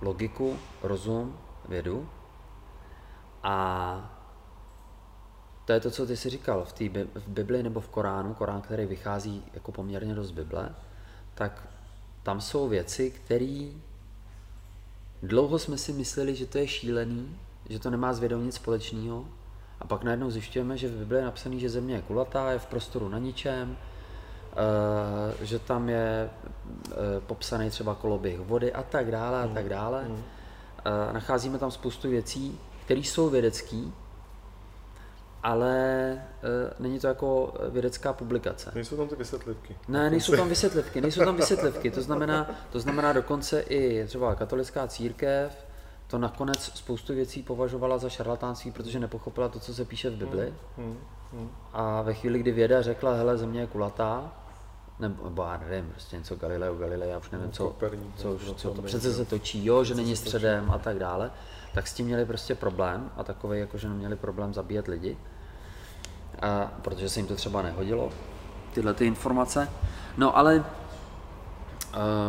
logiku, rozum, vědu. A to je to, co ty jsi říkal. V, tý, v Bibli nebo v Koránu, Korán, který vychází jako poměrně dost Bible, tak tam jsou věci, které dlouho jsme si mysleli, že to je šílený, že to nemá s vědou nic společného, a pak najednou zjišťujeme, že v Bibli je napsané, že země je kulatá, je v prostoru na ničem, eh, že tam je eh, popsaný třeba koloběh vody a tak dále a tak dále. Mm. Nacházíme tam spoustu věcí, které jsou vědecké, ale e, není to jako vědecká publikace. Nejsou tam ty vysvětlivky. Ne, nejsou tam vysvětlivky, nejsou tam vysvětlivky. To znamená, to znamená dokonce i třeba katolická církev to nakonec spoustu věcí považovala za šarlatánství, protože nepochopila to, co se píše v Bibli. Hmm, hmm, hmm. A ve chvíli, kdy věda řekla, hele, země je kulatá, nebo, nebo já nevím, prostě něco Galileo, Galilei, já už nevím, co, co, už, co to přece se točí, jo, že není středem a tak dále, tak s tím měli prostě problém a takový, jako že neměli problém zabíjet lidi a, protože se jim to třeba nehodilo, tyhle ty informace. No ale uh,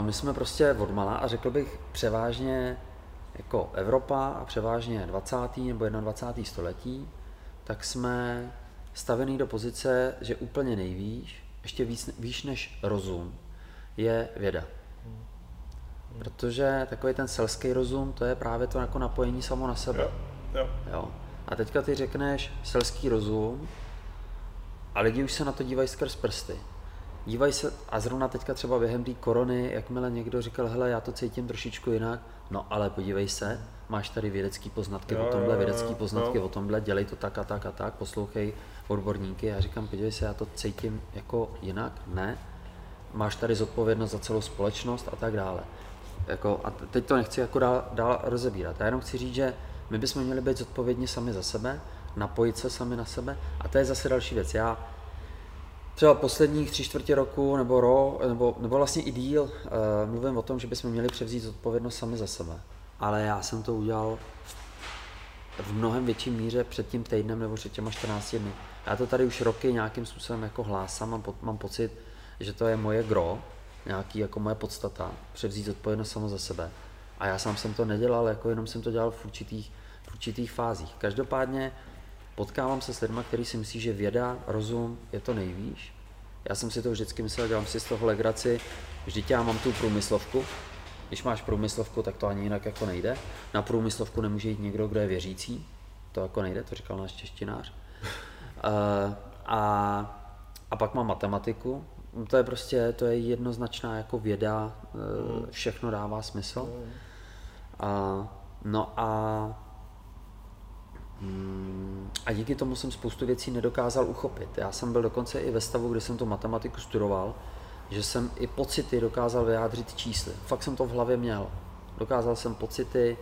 my jsme prostě odmala a řekl bych převážně jako Evropa a převážně 20. nebo 21. století, tak jsme stavený do pozice, že úplně nejvíš, ještě víc, víš než rozum, je věda. Protože takový ten selský rozum, to je právě to jako napojení samo na sebe. Jo, jo. Jo. A teďka ty řekneš selský rozum, a lidi už se na to dívají skrz prsty. Dívají se, a zrovna teďka třeba během té korony, jakmile někdo říkal, hele, já to cítím trošičku jinak, no ale podívej se, máš tady vědecké poznatky jo, o tomhle, vědecké poznatky jo. o tomhle, dělej to tak a tak a tak, poslouchej odborníky. Já říkám, podívej se, já to cítím jako jinak, ne, máš tady zodpovědnost za celou společnost a tak dále. Jako, a teď to nechci jako dál, dál rozebírat. Já jenom chci říct, že my bychom měli být zodpovědní sami za sebe, napojit se sami na sebe. A to je zase další věc. Já třeba posledních tři čtvrtě roku nebo ro, nebo, nebo vlastně i díl, uh, mluvím o tom, že bychom měli převzít odpovědnost sami za sebe. Ale já jsem to udělal v mnohem větší míře před tím týdnem nebo před těma 14 dny. Já to tady už roky nějakým způsobem jako hlásám, mám, mám pocit, že to je moje gro, nějaký jako moje podstata, převzít odpovědnost samo za sebe. A já sám jsem to nedělal, jako jenom jsem to dělal v určitých, v určitých fázích. Každopádně potkávám se s lidmi, kteří si myslí, že věda, rozum je to nejvýš. Já jsem si to vždycky myslel, dělám si z toho legraci, vždyť já mám tu průmyslovku, když máš průmyslovku, tak to ani jinak jako nejde. Na průmyslovku nemůže jít někdo, kdo je věřící, to jako nejde, to říkal náš češtinář. Uh, a, a pak mám matematiku, to je prostě, to je jednoznačná jako věda, uh, všechno dává smysl. Uh, no a a díky tomu jsem spoustu věcí nedokázal uchopit. Já jsem byl dokonce i ve stavu, kdy jsem tu matematiku studoval, že jsem i pocity dokázal vyjádřit čísly. Fakt jsem to v hlavě měl. Dokázal jsem pocity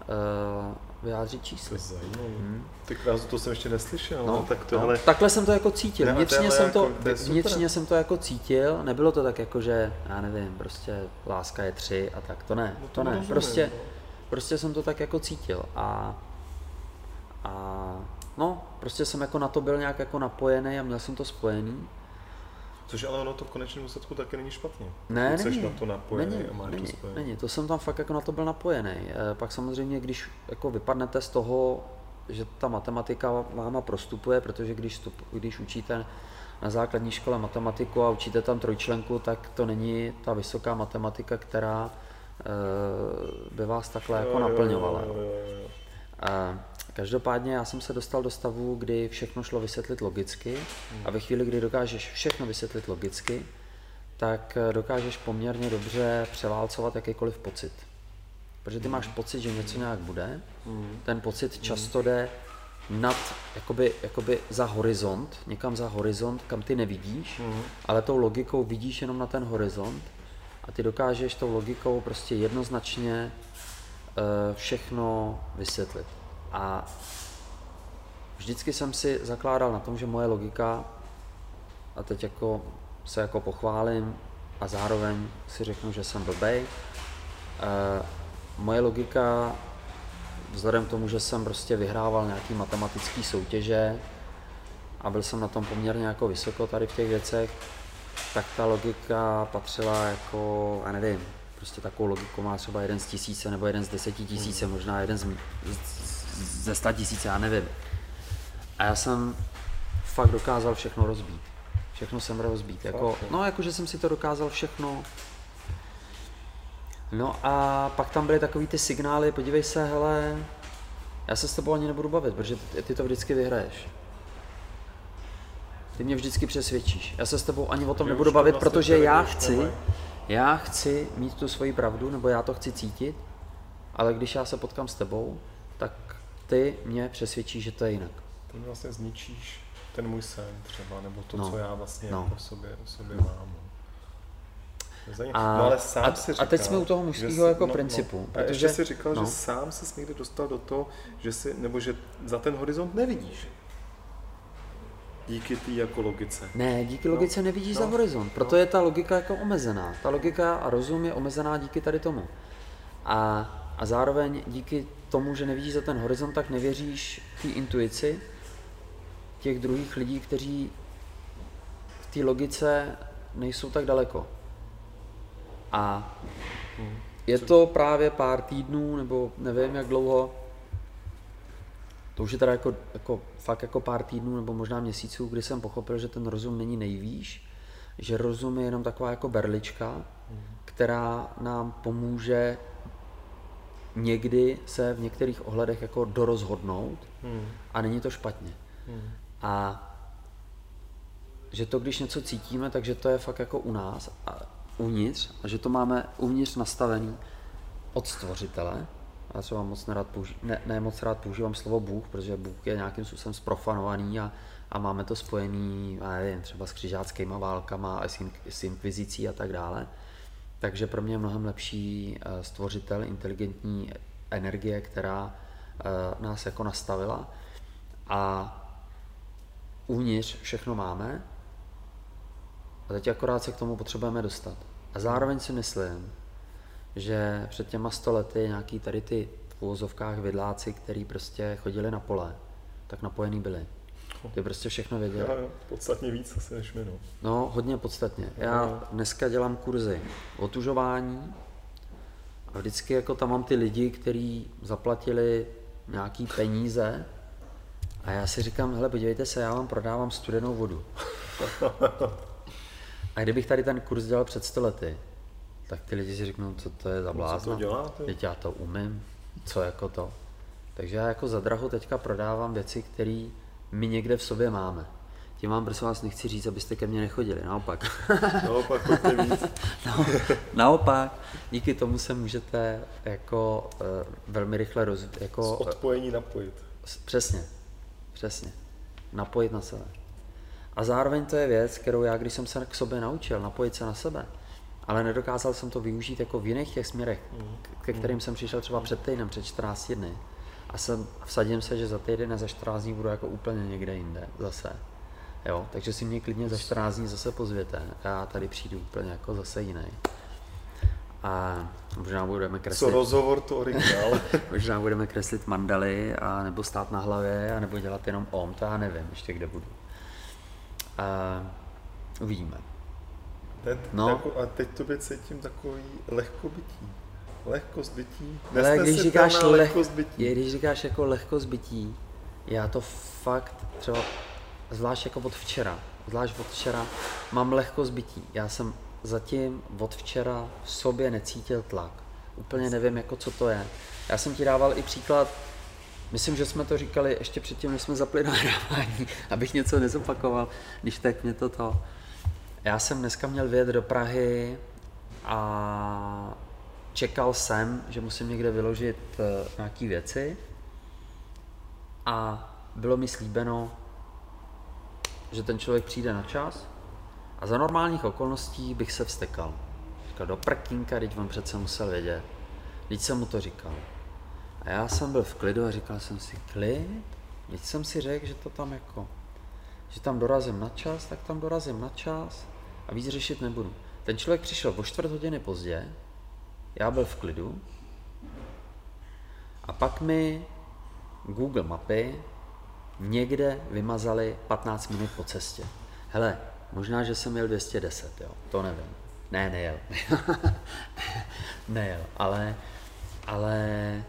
uh, vyjádřit čísly. To je Hmm. Tak to jsem ještě neslyšel. No, no, tak to, no, ale... Takhle jsem to jako cítil. Vnitřně, jsem to, jako, vnitřně jsem to jako cítil. Nebylo to tak jako, že já nevím, prostě láska je tři a tak. To ne. No to, to ne. Prostě, prostě jsem to tak jako cítil. A a no, prostě jsem jako na to byl nějak jako napojený a měl jsem to spojený. Což ale ono to v konečném úsledku taky není špatně. Ne, Jsi není. na to napojený není, a máš není, to spojený. není, to jsem tam fakt jako na to byl napojený. E, pak samozřejmě, když jako vypadnete z toho, že ta matematika váma prostupuje, protože když, stup, když učíte na základní škole matematiku a učíte tam trojčlenku, tak to není ta vysoká matematika, která e, by vás takhle jako naplňovala. Jo, jo, jo, jo. A každopádně já jsem se dostal do stavu, kdy všechno šlo vysvětlit logicky. A ve chvíli, kdy dokážeš všechno vysvětlit logicky, tak eh, dokážeš poměrně dobře převálcovat jakýkoliv pocit. Protože ty máš pocit, že něco nějak bude, ten pocit často jde nad, jakoby, jakoby za horizont, někam za horizont, kam ty nevidíš, ale tou logikou vidíš jenom na ten horizont. A ty dokážeš tou logikou prostě jednoznačně eh, všechno vysvětlit. A vždycky jsem si zakládal na tom, že moje logika, a teď jako se jako pochválím a zároveň si řeknu, že jsem blbej, eh, moje logika, vzhledem k tomu, že jsem prostě vyhrával nějaký matematický soutěže a byl jsem na tom poměrně jako vysoko tady v těch věcech, tak ta logika patřila jako, já nevím, prostě takovou logiku má třeba jeden z tisíce nebo jeden z deseti tisíce, možná jeden z, z, ze sta tisíce, já nevím. A já jsem fakt dokázal všechno rozbít. Všechno jsem rozbít. Jako, no, jako, že jsem si to dokázal všechno. No a pak tam byly takový ty signály, podívej se, hele, já se s tebou ani nebudu bavit, protože ty, ty to vždycky vyhraješ. Ty mě vždycky přesvědčíš. Já se s tebou ani o tom nebudu to bavit, vlastně protože já chci, já chci mít tu svoji pravdu, nebo já to chci cítit, ale když já se potkám s tebou, tak ty mě přesvědčíš, že to je jinak. Ty mi vlastně zničíš ten můj sen třeba, nebo to, No. co já vlastně No. jako sobě, sobě mám. no. A- no ale sám a- si a říkal, teď jsme u toho mužského jako no, principu, No, a protože- ještě si říkal, no. že sám se někdy dostal do toho, že si, nebo že za ten horizont nevidíš. Díky té jako logice. Ne, díky No, logice nevidíš no, za horizont, proto no. je ta logika jako omezená. Ta logika a rozum je omezená díky tady tomu. A, a zároveň díky tomu, že nevidíš za ten horizont, tak nevěříš té intuici těch druhých lidí, kteří v té logice nejsou tak daleko. A je to právě pár týdnů, nebo nevím jak dlouho, to už je teda jako, jako, fakt jako pár týdnů nebo možná měsíců, kdy jsem pochopil, že ten rozum není nejvýš, že rozum je jenom taková jako berlička, která nám pomůže někdy se v některých ohledech jako dorozhodnout Hmm. a není to špatně. Hmm. A že to, když něco cítíme, takže to je fakt jako u nás a uvnitř a že to máme uvnitř nastavený od stvořitele. Já třeba moc nerad použi- ne, ne moc rád používám slovo Bůh, protože Bůh je nějakým způsobem sprofanovaný a, a máme to spojený, já nevím, třeba s křižáckýma válkama a s, in, s inkvizicí a tak dále. Takže pro mě je mnohem lepší eh, stvořitel, inteligentní energie, která eh, nás jako nastavila. A uvnitř všechno máme a teď akorát se k tomu potřebujeme dostat. A zároveň si myslím, že před těma sto lety nějaký tady ty v úvozovkách vidláci, který prostě chodili na pole, tak napojený byli. Ty prostě všechno věděli. Já, podstatně víc asi než my, no. No, hodně podstatně. Já dneska dělám kurzy otužování a vždycky jako tam mám ty lidi, kteří zaplatili nějaký peníze a já si říkám, hele, podívejte se, já vám prodávám studenou vodu. A kdybych tady ten kurz dělal před 100 lety, tak ty lidi si řeknou, co to je za blázna. No, děláte? Teď já to umím, co jako to. Takže já jako za drahu teďka prodávám věci, které my někde v sobě máme. Tím vám prosím vás nechci říct, abyste ke mně nechodili, naopak. Naopak, víc. No, naopak, díky tomu se můžete jako uh, velmi rychle roz, Z jako, odpojení napojit. s- přesně, přesně, napojit na sebe. A zároveň to je věc, kterou já, když jsem se k sobě naučil, napojit se na sebe, ale nedokázal jsem to využít jako v jiných těch směrech, k- ke kterým jsem přišel třeba před týdnem, před 14 dny. A jsem, vsadím se, že za týden a za 14 dní budu jako úplně někde jinde zase. Jo, takže si mě klidně za 14 dní zase pozvěte a já tady přijdu úplně jako zase jiný. A možná budeme Co kreslit, rozhovor, to originál. možná budeme kreslit mandaly, a nebo stát na hlavě, a nebo dělat jenom om, to já nevím ještě kde budu. A uvidíme. Teď, No. jako, a teď tobě cítím takový lehkobytí. Lehkost bytí. Ale když říkáš, leh, lehkost bytí. je, když říkáš jako lehkost bytí, já to fakt třeba, zvlášť jako od včera, zvlášť od včera, mám lehkost bytí. Já jsem zatím od včera v sobě necítil tlak. Úplně nevím, jako co to je. Já jsem ti dával i příklad, myslím, že jsme to říkali ještě předtím, než jsme zapli nahrávání, abych něco nezopakoval, když tak mě to to. Já jsem dneska měl vyjet do Prahy a čekal jsem, že musím někde vyložit uh, nějaké věci a bylo mi slíbeno, že ten člověk přijde na čas a za normálních okolností bych se vstekal. Říkal, do prkínka, teď on přece musel vědět. Teď jsem mu to říkal. A já jsem byl v klidu a říkal jsem si, klid? Teď jsem si řekl, že to tam jako, že tam dorazím na čas, tak tam dorazím na čas a víc řešit nebudu. Ten člověk přišel o čtvrt hodiny pozdě, já byl v klidu a pak mi Google mapy někde vymazali 15 minut po cestě. Hele, možná, že jsem měl 210, jo, to nevím. Ne, nejel. nejel, ale, ale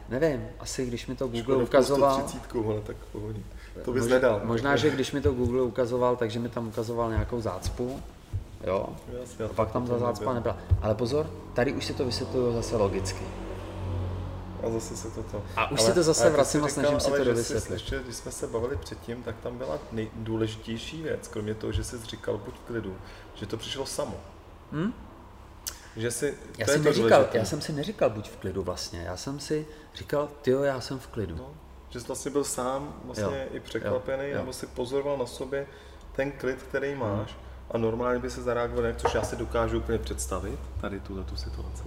nevím, asi když mi to Google Škoda ukazoval... 130, ale tak pohodě. To bys Mož- nedal. Možná, že když mi to Google ukazoval, takže mi tam ukazoval nějakou zácpu, jo, a pak tam ta zácpa nebyla. Ale pozor, tady už si to vysvětluju zase logicky. A zase se to to. A už si to zase ale ty vracím a snažím ale to dovysvětlit. Ještě, když jsme se bavili předtím, tak tam byla nejdůležitější věc, kromě toho, že jsi říkal buď v klidu, že to přišlo samo. Hm? Že si, Já jsem, to neříkal, já jsem si neříkal buď v klidu vlastně, já jsem si říkal, tyjo, já jsem v klidu. No, že jsi vlastně byl sám vlastně Jo, i překvapený, jo, jo. nebo si pozoroval na sobě ten klid, který máš a normálně by se zareagoval, jak, což já si dokážu úplně představit, tady tuhle tu situaci.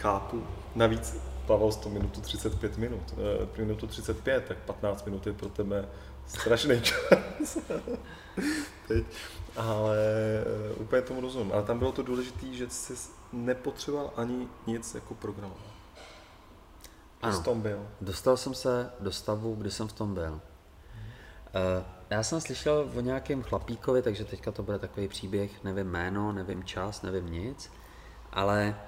Chápu. Navíc Pavel 100 minutu 35 minut, eh, minutu 35, tak 15 minut je pro tebe strašný čas. Teď. Ale eh, úplně tomu rozumím. Ale tam bylo to důležité, že jsi nepotřeboval ani nic jako programovat. Ano. Tom byl. Dostal jsem se do stavu, kdy jsem v tom byl. Eh, Já jsem slyšel o nějakém chlapíkovi, takže teďka to bude takový příběh, nevím jméno, nevím čas, nevím nic, ale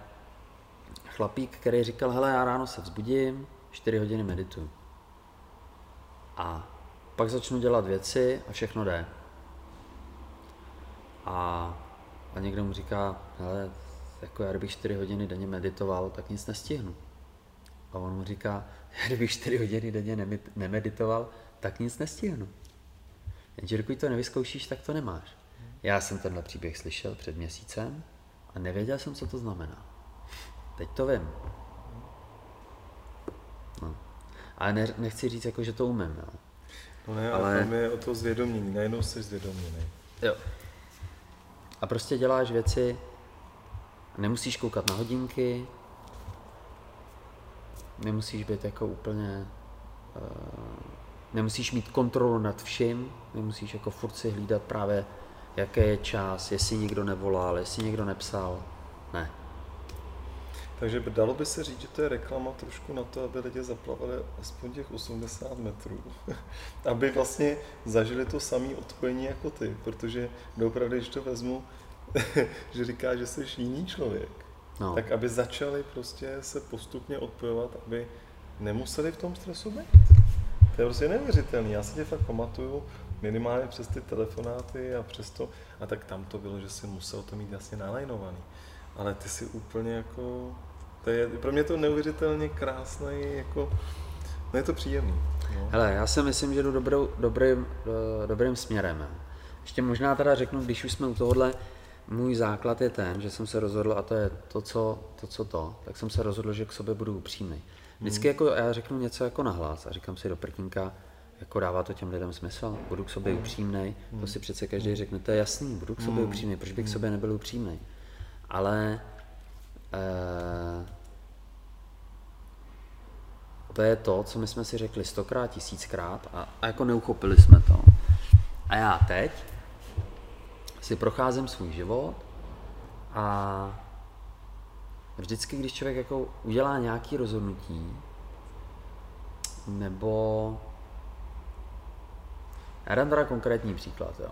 chlapík, který říkal, hele, já ráno se vzbudím, 4 hodiny medituju. A pak začnu dělat věci a všechno jde. A, a někdo mu říká, hele, jako já kdybych 4 hodiny denně meditoval, tak nic nestihnu. A on mu říká, já kdybych 4 hodiny denně nemeditoval, tak nic nestihnu. Jenže dokud to nevyzkoušíš, tak to nemáš. Já jsem tenhle příběh slyšel před měsícem a nevěděl jsem, co to znamená. Teď to vím. No. Ale ne, nechci říct, jako, že to umím. Jo. No ne, Ale- tam je o to zvědomění, najednou jsi zvědoměný. jo. A prostě děláš věci, nemusíš koukat na hodinky, nemusíš být jako úplně, uh, nemusíš mít kontrolu nad vším, nemusíš jako furt si hlídat právě, jaký je čas, jestli někdo nevolal, jestli někdo nepsal. Ne. Takže by- dalo by se říct, že to je reklama trošku na to, aby lidi zaplavili aspoň těch 80 metrů. aby vlastně zažili to samé odpojení jako ty, protože doopravdy, když to vezmu, že říká, že jsi jiný člověk, No. tak aby začali prostě se postupně odpojovat, aby nemuseli v tom stresu být. To je prostě neuvěřitelný. Já si tě fakt pamatuju minimálně přes ty telefonáty a přes to, a tak tam to bylo, že si musel to mít jasně nalajnovaný. Ale ty si úplně jako, to je, pro mě to neuvěřitelně krásný, jako, no je to příjemný. No. Hele, já si myslím, že jdu dobrou, dobrým, eh, dobrým směrem. Ještě možná teda řeknu, když už jsme u tohohle, můj základ je ten, že jsem se rozhodl, a to je to, co to, co to tak jsem se rozhodl, že k sobě budu upřímný. Vždycky jako já řeknu něco jako nahlas a říkám si do prkínka, jako dává to těm lidem smysl, budu k sobě upřímný, to si přece každý řekne, to je jasný, budu k sobě upřímný, proč bych k sobě nebyl upřímný. Ale eh, to je to, co my jsme si řekli stokrát, tisíckrát a, a jako neuchopili jsme to. A já teď si procházím svůj život a vždycky, když člověk jako udělá nějaký rozhodnutí, nebo já dám teda konkrétní příklad, jo.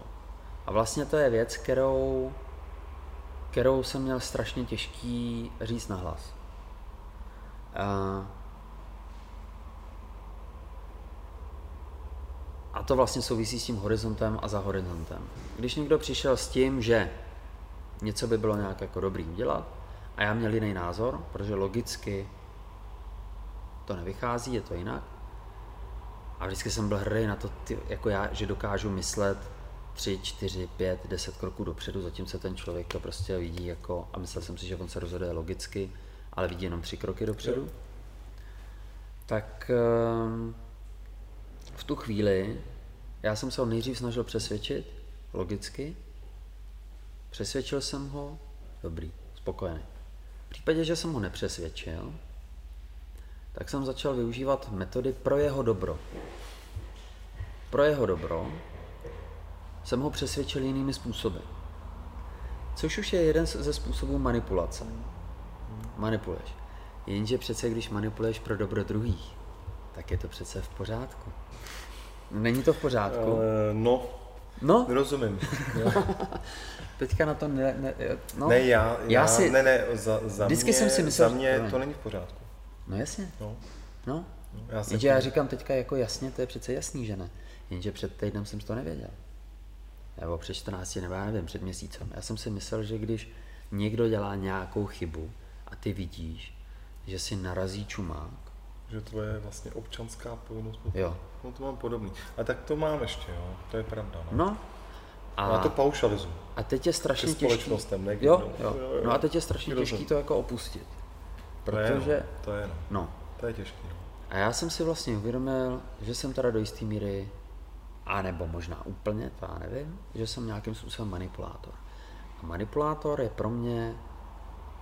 A vlastně to je věc, kterou, kterou jsem měl strašně těžký říct nahlas. A, a to vlastně souvisí s tím horizontem a za horizontem. Když někdo přišel s tím, že něco by bylo nějak jako dobrý udělat a já měl jiný názor, protože logicky to nevychází, je to jinak. A vždycky jsem byl hrdý na to, ty, jako já, že dokážu myslet 3, 4, 5, 10 kroků dopředu, zatímco ten člověk to prostě vidí jako, a myslel jsem si, že on se rozhoduje logicky, ale vidí jenom tři kroky dopředu. Jo. Tak ehm, v tu chvíli já jsem se ho nejdřív snažil přesvědčit, logicky, Přesvědčil jsem ho, dobrý, spokojený. V případě, že jsem ho nepřesvědčil, tak jsem začal využívat metody pro jeho dobro. Pro jeho dobro jsem ho přesvědčil jinými způsoby. Což už je jeden ze způsobů manipulace. Manipuluješ. Jenže přece, když manipuluješ pro dobro druhých, tak je to přece v pořádku. Není to v pořádku? Uh, no, No. Rozumím. Teďka na to ne, ne, no. ne já, já, já si, ne, ne, za, za vždycky mě, jsem si myslel, za mě to není v pořádku. No jasně. No. No. Já Jenže já říkám teďka jako jasně, to je přece jasný, že ne. Jenže před týdnem jsem to nevěděl. Nebo před 14, nebo já nevím, před měsícem. Já jsem si myslel, že když někdo dělá nějakou chybu a ty vidíš, že si narazí čumák, že to je vlastně občanská povinnost. Jo. No to mám podobný. A tak to mám ještě, jo. To je pravda. No. no a, a to paušalizu. A teď je strašně těžký. Jo, jo. jo, jo. No a teď je strašně těžký to jako opustit. Protože... To je, no. no. To je těžký. No. A já jsem si vlastně uvědomil, že jsem teda do jisté míry, a nebo možná úplně, to já nevím, že jsem nějakým způsobem manipulátor. A manipulátor je pro mě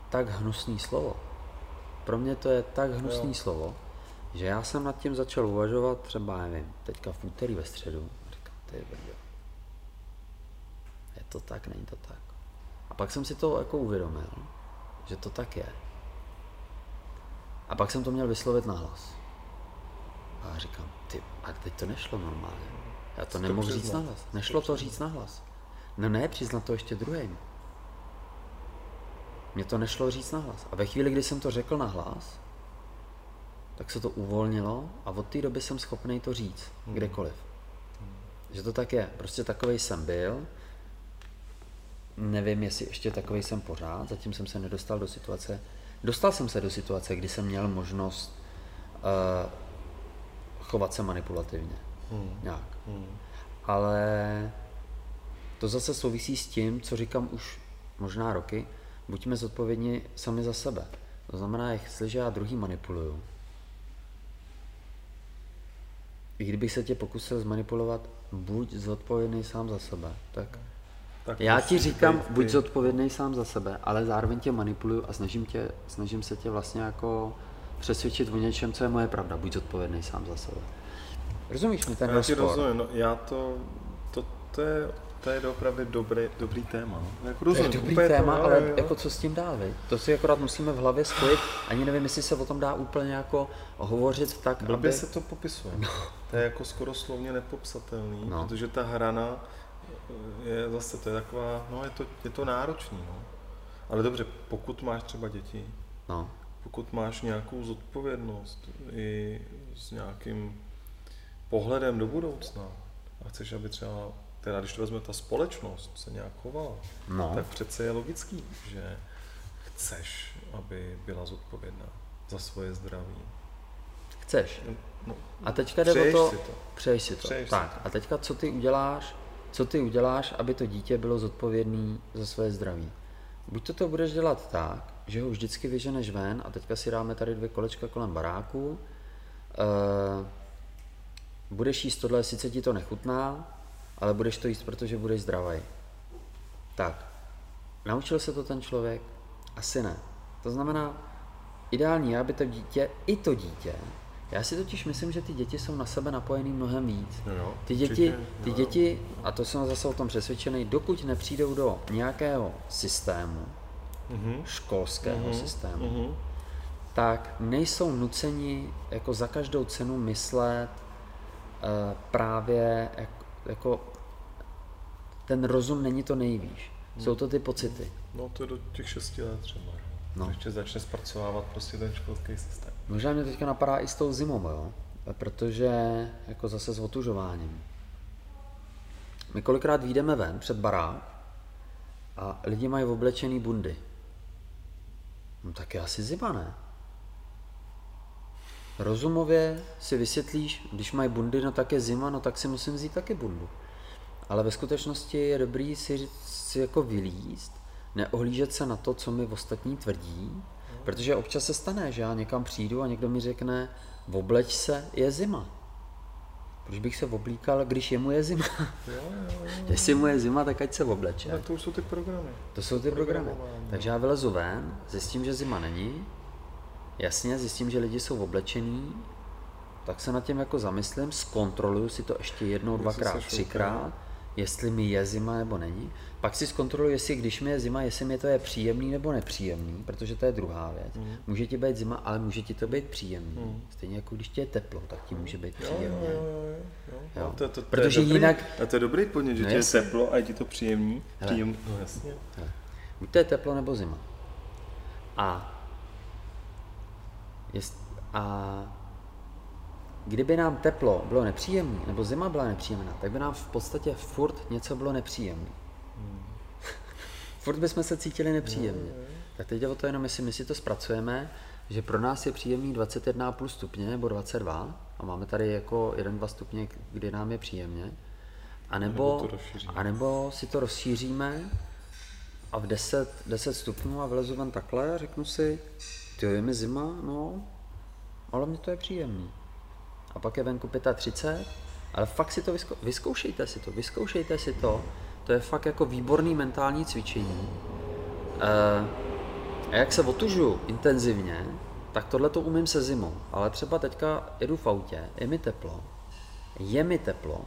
tak hnusný slovo. Pro mě to je tak hnusný jo. slovo, že já jsem nad tím začal uvažovat třeba, nevím, teďka v úterý ve středu. Říkám, ty brďo. To tak, není to tak. A pak jsem si to jako uvědomil, že to tak je. A pak jsem to měl vyslovit nahlas. A říkám, ty, a teď to nešlo normálně. Já to nemohu říct nahlas. Nešlo to říct nahlas. No ne, přiznat to ještě druhým. Mně to nešlo říct nahlas. A ve chvíli, kdy jsem to řekl nahlas, tak se to uvolnilo a od té doby jsem schopný to říct, hmm. kdekoliv. Hmm. Že to tak je. Prostě takový jsem byl. Nevím, jestli ještě takový jsem pořád. Zatím jsem se nedostal do situace. Dostal jsem se do situace, kdy jsem měl možnost uh, chovat se manipulativně. Hmm. Nějak. Hmm. Ale to zase souvisí s tím, co říkám už možná roky. Buďme zodpovědní sami za sebe. To znamená, jestliže já druhý manipuluju, i kdybych se tě pokusil zmanipulovat, buď zodpovědný sám za sebe. Tak, tak já ti říkám, ty... buď zodpovědný sám za sebe, ale zároveň tě manipuluju a snažím, tě, snažím se tě vlastně jako přesvědčit o něčem, co je moje pravda. Buď zodpovědný sám za sebe. Rozumíš mi ten Já ti rozumím, no, já to, to, to je to je opravdu dobrý, dobrý téma. No. Jako rozumím, to je dobrý téma, to, ale jo, jako co s tím dál, vy? To si akorát musíme v hlavě spojit. Ani nevím, jestli se o tom dá úplně jako hovořit tak, Blbě aby... se to popisuje. No. To je jako skoro slovně nepopsatelný, no. protože ta hrana je zase, to je taková, no je to, je to náročný, no. Ale dobře, pokud máš třeba děti, no. pokud máš nějakou zodpovědnost i s nějakým pohledem do budoucna a chceš, aby třeba teda když to vezme ta společnost se nějak chovala, no. tak přece je logický, že chceš, aby byla zodpovědná za svoje zdraví. Chceš. No, a teďka jde o to, si to. Přeješ si to. Přeješ tak, si to. a teďka co ty uděláš, co ty uděláš, aby to dítě bylo zodpovědné za své zdraví. Buď to, to budeš dělat tak, že ho vždycky vyženeš ven a teďka si dáme tady dvě kolečka kolem baráku, uh, budeš jíst tohle, sice ti to nechutná, ale budeš to jíst, protože budeš zdravý. Tak, naučil se to ten člověk? Asi ne. To znamená, ideální aby to dítě, i to dítě, já si totiž myslím, že ty děti jsou na sebe napojený mnohem víc. Jo, ty děti, ty děti, a to jsem zase o tom přesvědčený, dokud nepřijdou do nějakého systému, mm-hmm. školského mm-hmm. systému, mm-hmm. tak nejsou nuceni jako za každou cenu myslet uh, právě jako, jako ten rozum není to nejvíš. Jsou to ty pocity. No to je do těch šesti let třeba. No. Ještě začne zpracovávat prostě ten školský systém. Možná mě teďka napadá i s tou zimou, jo? protože jako zase s otužováním. My kolikrát vyjdeme ven před barák a lidi mají oblečený bundy. No tak je asi zima, ne? Rozumově si vysvětlíš, když mají bundy, no tak je zima, no tak si musím vzít taky bundu. Ale ve skutečnosti je dobrý si, si jako vylíst, neohlížet se na to, co mi ostatní tvrdí, protože občas se stane, že já někam přijdu a někdo mi řekne, obleč se, je zima. Proč bych se oblíkal, když je mu je zima? Jo, jo, jo. Jestli mu je zima, tak ať se obleče. Tak to už jsou ty programy. To jsou ty programy. Takže já vylezu ven, zjistím, že zima není, jasně, zjistím, že lidi jsou oblečení, tak se nad tím jako zamyslím, zkontroluju si to ještě jednou, dvakrát, třikrát, jestli mi je zima nebo není. Pak si zkontroluji, jestli když mi je zima, jestli mi to je příjemný nebo nepříjemný, protože to je druhá věc. Mm. Může ti být zima, ale může ti to být příjemný. Mm. Stejně jako když ti je teplo, tak ti může být příjemný. Jo, jo, jo, jo. jo. To, to, to, protože je jinak... A to je dobrý podnět, že no, ti je teplo a je ti to příjemný. Příjem... No jasně. Hele. Buď to je teplo nebo zima. A, jest, a kdyby nám teplo bylo nepříjemné, nebo zima byla nepříjemná, tak by nám v podstatě furt něco bylo nepříjemné. Hmm. furt bychom se cítili nepříjemně. Hmm. Tak teď jde o to jenom, jestli my si to zpracujeme, že pro nás je příjemný 21,5 stupně nebo 22 a máme tady jako 1-2 stupně, kdy nám je příjemně. A nebo, a nebo si to rozšíříme a v 10, 10 stupňů a vlezu ven takhle a řeknu si, ty je mi zima, no, ale mně to je příjemný a pak je venku 35, ale fakt si to vyzkou, vyzkoušejte si to, vyzkoušejte si to, to je fakt jako výborný mentální cvičení. E, a jak se otužu intenzivně, tak tohle to umím se zimou, ale třeba teďka jedu v autě, je mi teplo, je mi teplo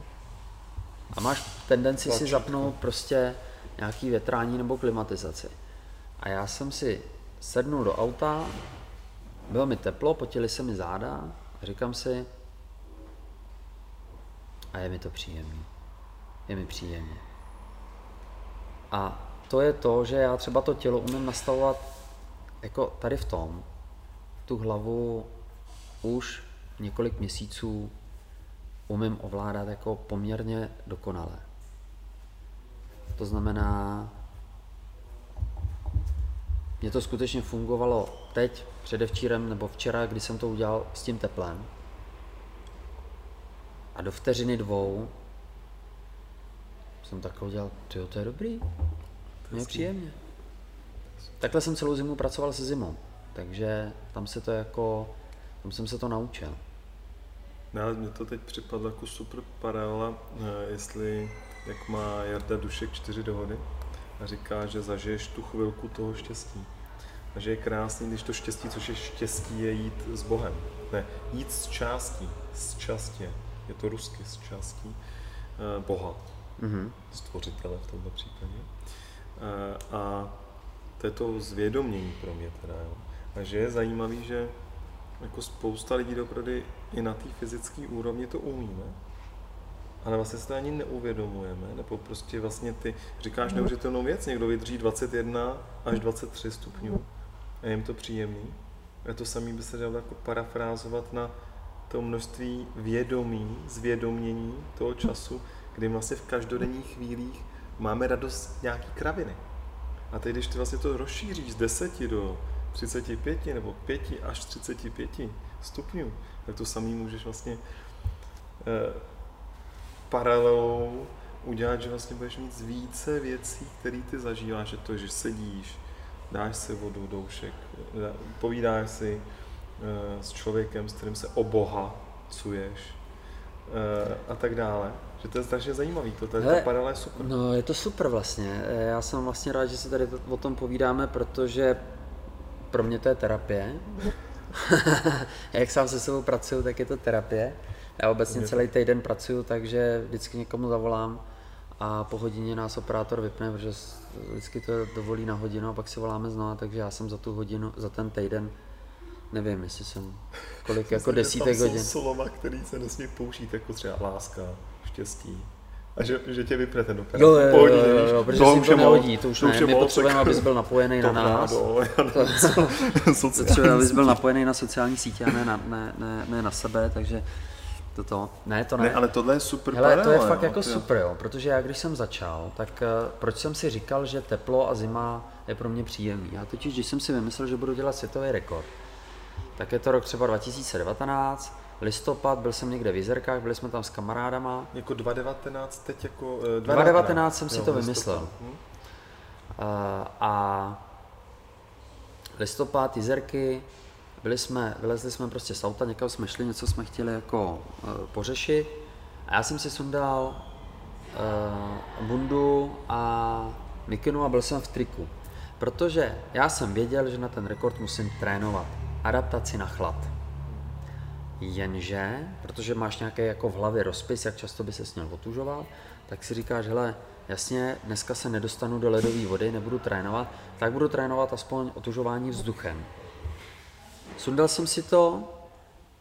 a máš tendenci Tlačítko. si zapnout prostě nějaký větrání nebo klimatizaci. A já jsem si sednul do auta, bylo mi teplo, potili se mi záda a říkám si, a je mi to příjemný. Je mi příjemně. A to je to, že já třeba to tělo umím nastavovat jako tady v tom, tu hlavu už několik měsíců umím ovládat jako poměrně dokonale. To znamená, mně to skutečně fungovalo teď, předevčírem nebo včera, kdy jsem to udělal s tím teplem, a do vteřiny dvou jsem tak udělal, tyjo, to je dobrý, mě příjemně. Takhle jsem celou zimu pracoval se zimou, takže tam se to jako, tam jsem se to naučil. No, mně to teď připadlo jako super paralela, eh, jestli, jak má Jarda Dušek čtyři dohody a říká, že zažiješ tu chvilku toho štěstí. A že je krásný, když to štěstí, což je štěstí, je jít s Bohem. Ne, jít s částí, s častě je to rusky z částí eh, Boha, mm-hmm. stvořitele v tomto případě. Eh, a to je to zvědomění pro mě teda, jo. A že je zajímavý, že jako spousta lidí doprody i na té fyzické úrovni to umíme, ale vlastně se to ani neuvědomujeme, nebo prostě vlastně ty říkáš neuvěřitelnou věc, někdo vydrží 21 až 23 stupňů a je jim to příjemný. A to samé by se dalo jako parafrázovat na to množství vědomí, zvědomění toho času, kdy vlastně v každodenních chvílích máme radost nějaký kraviny. A teď, když ty vlastně to rozšíříš z 10 do 35 nebo 5 až 35 stupňů, tak to samý můžeš vlastně eh, paralelou udělat, že vlastně budeš mít více věcí, které ty zažíváš, že to, že sedíš, dáš si vodu, doušek, povídáš si, Eh, s člověkem, s kterým se obohacuješ eh, a tak dále. Že to je strašně zajímavý, to tady, ta paralela je super. No, je to super vlastně. Eh, já jsem vlastně rád, že se tady o tom povídáme, protože pro mě to je terapie. Jak sám se sebou pracuju, tak je to terapie. Já obecně celý týden pracuju, takže vždycky někomu zavolám a po hodině nás operátor vypne, protože vždycky to dovolí na hodinu a pak si voláme znova, takže já jsem za tu hodinu, za ten týden, nevím, jestli jsem, kolik, jako desítek tam hodin. jsou slova, který se nesmí použít, jako třeba láska, štěstí. A že, že tě vypne ten operátor. Jo, jo, jo, jo, jo, protože toho si už to nehodí, to už to ne, je my potřebujeme, tak- abys byl napojený na nás. Nevím, co- sociální Potřebujeme, abys byl napojený na sociální sítě a ne na, ne, ne, ne na sebe, takže toto, ne, to ne. Ne, ale tohle je super Hele, to je paralela, fakt jo, jako to je- super, jo, protože já když jsem začal, tak eh, proč jsem si říkal, že teplo a zima je pro mě příjemný. Já totiž, když jsem si vymyslel, že budu dělat světový rekord, tak je to rok třeba 2019, listopad, byl jsem někde v Jizerkách, byli jsme tam s kamarádama, Jako 2019 teď jako... eh, 2019 jsem si jo, to listopad. vymyslel. Hm? Eh, a listopad, jizerky, byli jsme, vylezli jsme prostě z auta, někam jsme šli, něco jsme chtěli jako uh, pořešit a já jsem si sundal uh, bundu a mikinu a byl jsem v triku. Protože já jsem věděl, že na ten rekord musím trénovat adaptaci na chlad. Jenže, protože máš nějaký jako v hlavě rozpis, jak často by se směl otužovat, tak si říkáš, hele, jasně, dneska se nedostanu do ledové vody, nebudu trénovat, tak budu trénovat aspoň otužování vzduchem. Sundal jsem si to,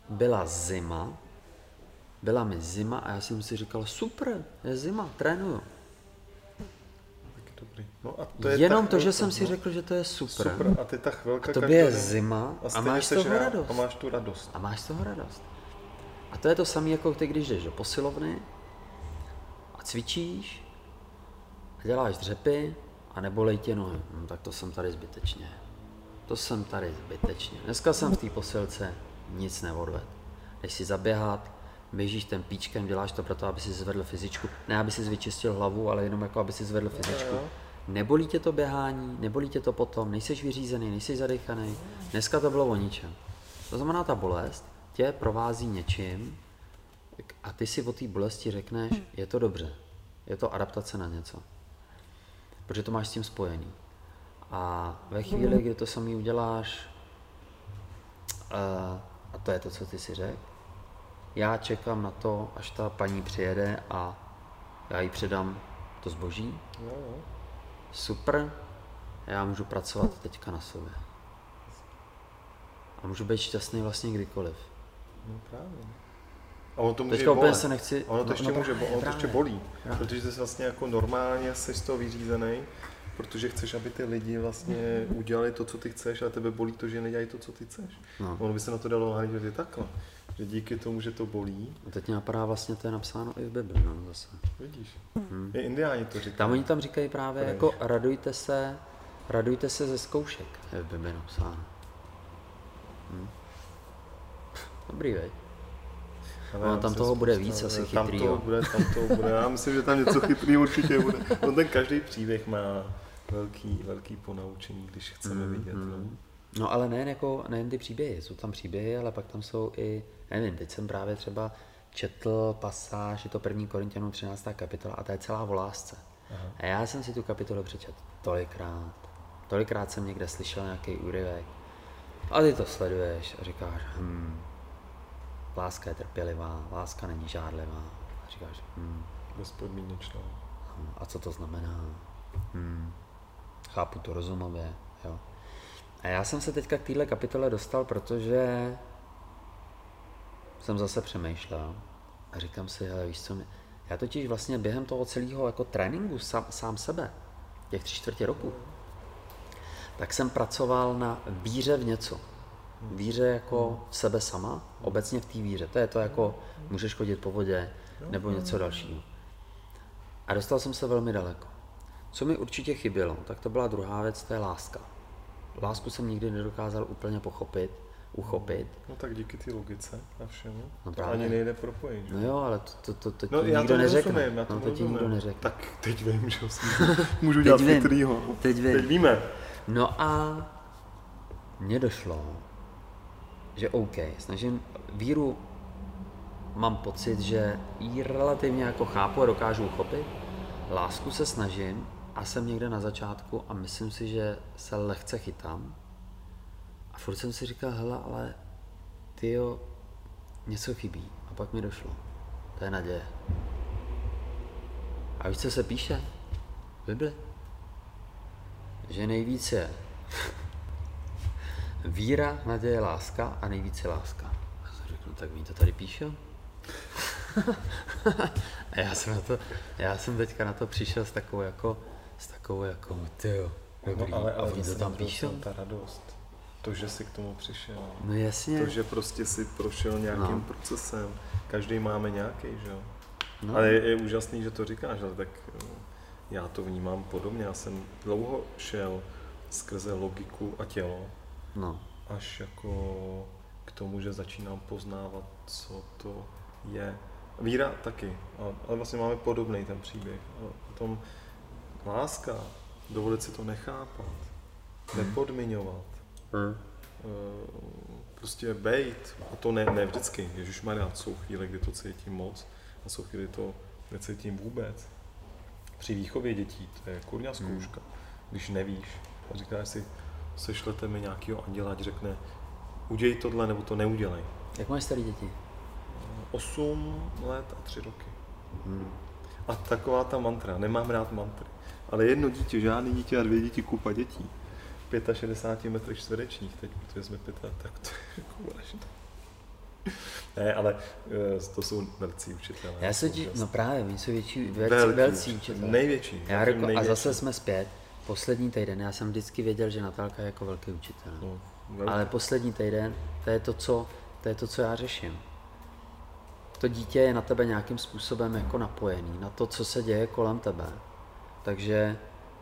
byla zima, byla mi zima a já jsem si říkal, super, je zima, trénuju. Taky dobrý. No a to je Jenom to, že jsem si no. řekl, že to je super. Super, a ty ta chvilka A tobě je zima a stejně máš toho rád radost. A máš tu radost. A máš z toho radost. A to je to samé, jako ty, když jdeš do posilovny a cvičíš a děláš dřepy a nebolej tě nohy. No, tak to jsem tady zbytečně. To jsem tady zbytečně. Dneska jsem v té posilce nic neodved. Jdeš si zaběhat, běžíš ten píčkem, děláš to proto, aby si zvedl fyzičku. Ne, aby si vyčistil hlavu, ale jenom jako, aby si zvedl fyzičku. Nebolí tě to běhání, nebolí tě to potom, nejseš vyřízený, nejseš zadechaný. Dneska to bylo o ničem. To znamená, ta bolest tě provází něčím a ty si o té bolesti řekneš, je to dobře, je to adaptace na něco. Protože to máš s tím spojený. A ve chvíli, kdy to samý uděláš, uh, a to je to, co ty si řekl, já čekám na to, až ta paní přijede a já jí předám to zboží. Jo, jo. Super, já můžu pracovat teďka na sobě. A můžu být šťastný vlastně kdykoliv. No právě. A ono to může Teďka bolet. se nechci- Ono to no, ještě no může, právě, ono to ještě bolí. Právě. Protože jsi vlastně jako normálně jsi z toho vyřízený, protože chceš, aby ty lidi vlastně udělali to, co ty chceš, a tebe bolí to, že nedělají to, co ty chceš. No. Ono by se na to dalo nahlížet i takhle. Že díky tomu, že to bolí, A teď mě napadá vlastně, to je napsáno i v Bibli, no zase. vidíš. I indiáni to říkají. Tam oni tam říkají právě Proč? jako radujte se, radujte se ze zkoušek, je v Bibli napsáno. Hm. Dobrý, veď? Ale No, tam toho bude víc asi Tam chytrýho. toho bude, tam toho bude. Já myslím, že tam něco chytrýho určitě bude. On ten každý příběh má velký, velký ponaučení, když chceme Mhm, vidět. No. No ale nejen, jako, nejen ty příběhy, jsou tam příběhy, ale pak tam jsou i, nevím, teď jsem právě třeba četl pasáž, je to první Korintianů 13. kapitola a to je celá o lásce. A já jsem si tu kapitolu přečetl tolikrát. Tolikrát jsem někde slyšel nějaký úryvek. A ty to sleduješ a říkáš, hm, láska je trpělivá, láska není žádlivá. A říkáš, hm, Bezpodmínečnou. hm, a co to znamená? Hm, chápu to rozumově, jo. A já jsem se teďka k téhle kapitole dostal, protože jsem zase přemýšlel a říkám si, hele, víš co, mi- já totiž vlastně během toho celého jako tréninku sám, sám sebe, těch tři čtvrtě roku, tak jsem pracoval na víře v něco. Víře jako v sebe sama, obecně v té víře. To je to jako, můžeš chodit po vodě, nebo něco dalšího. A dostal jsem se velmi daleko. Co mi určitě chybělo, tak to byla druhá věc, to je láska. Lásku jsem nikdy nedokázal úplně pochopit, uchopit. No tak díky té logice a všemu. No to ani nejde propojit. že? No jo, ale to, to, to, to No, ti já nikdo to neřekne. nerozumím, já to no, to ti rozumím. nikdo neřekne. Tak teď vím, že můžu dělat vím, chytrýho. teď vím. Teď víme. No a mně došlo, že OK, snažím, víru mám pocit, že ji relativně jako chápu a dokážu uchopit. Lásku se snažím a jsem někde na začátku a myslím si, že se lehce chytám. Furt jsem si říkal, hele, ale ty jo, něco chybí. A pak mi došlo. To je naděje. A víš, co se píše? V Bibli. Že nejvíc je víra, naděje, láska a nejvíce láska. A jsem řekl, no tak ví to tady píše? a já jsem, na to, já jsem teďka na to přišel s takovou jako, s takovou jako, tyjo, dobrý, No, ale, ale a oni to tam píšou? Ta radost. To, že jsi k tomu přišel. No jasně. To, že prostě si prošel nějakým No. procesem. Každý máme nějaký, že jo. No. Ale je, je úžasný, že to říkáš, ale tak eh, já to vnímám podobně. Já jsem dlouho šel skrze logiku a tělo, No, až jako k tomu, že začínám poznávat, co to je. Víra taky, ale- ale vlastně máme podobný ten příběh. A potom láska, dovolit si to nechápat, nepodmiňovat, hm. eh, prostě bejt, a to ne, ne vždycky, Ježíš Maria, jsou chvíle, kdy to cítím moc a jsou chvíle, kdy to necítím vůbec. Při výchově dětí, to je kurňa zkouška, když nevíš a říkáš si, sešlete mi nějakého anděla, ať řekne, udělej tohle nebo to neudělej. Jak máš starý děti? 8 let a 3 roky. Hm. A taková ta mantra, nemám rád mantry. Ale jedno dítě, žádný dítě a dvě děti, kupa dětí. 65 metrech čtverečních teď, protože jsme pěta, tak to je jako. Ne, ale eh, to jsou velcí učitelé. Já se ti, no právě, oni jsou větší, velcí, velcí učitel, učitelé. Největší. Já jako řekl, a největší. zase jsme zpět. Poslední týden, já jsem vždycky věděl, že Natálka je jako velký učitel. No, velký. Ale poslední týden, to je to, co, to je to, co já řeším. To dítě je na tebe nějakým způsobem jako napojený, na to, co se děje kolem tebe. Takže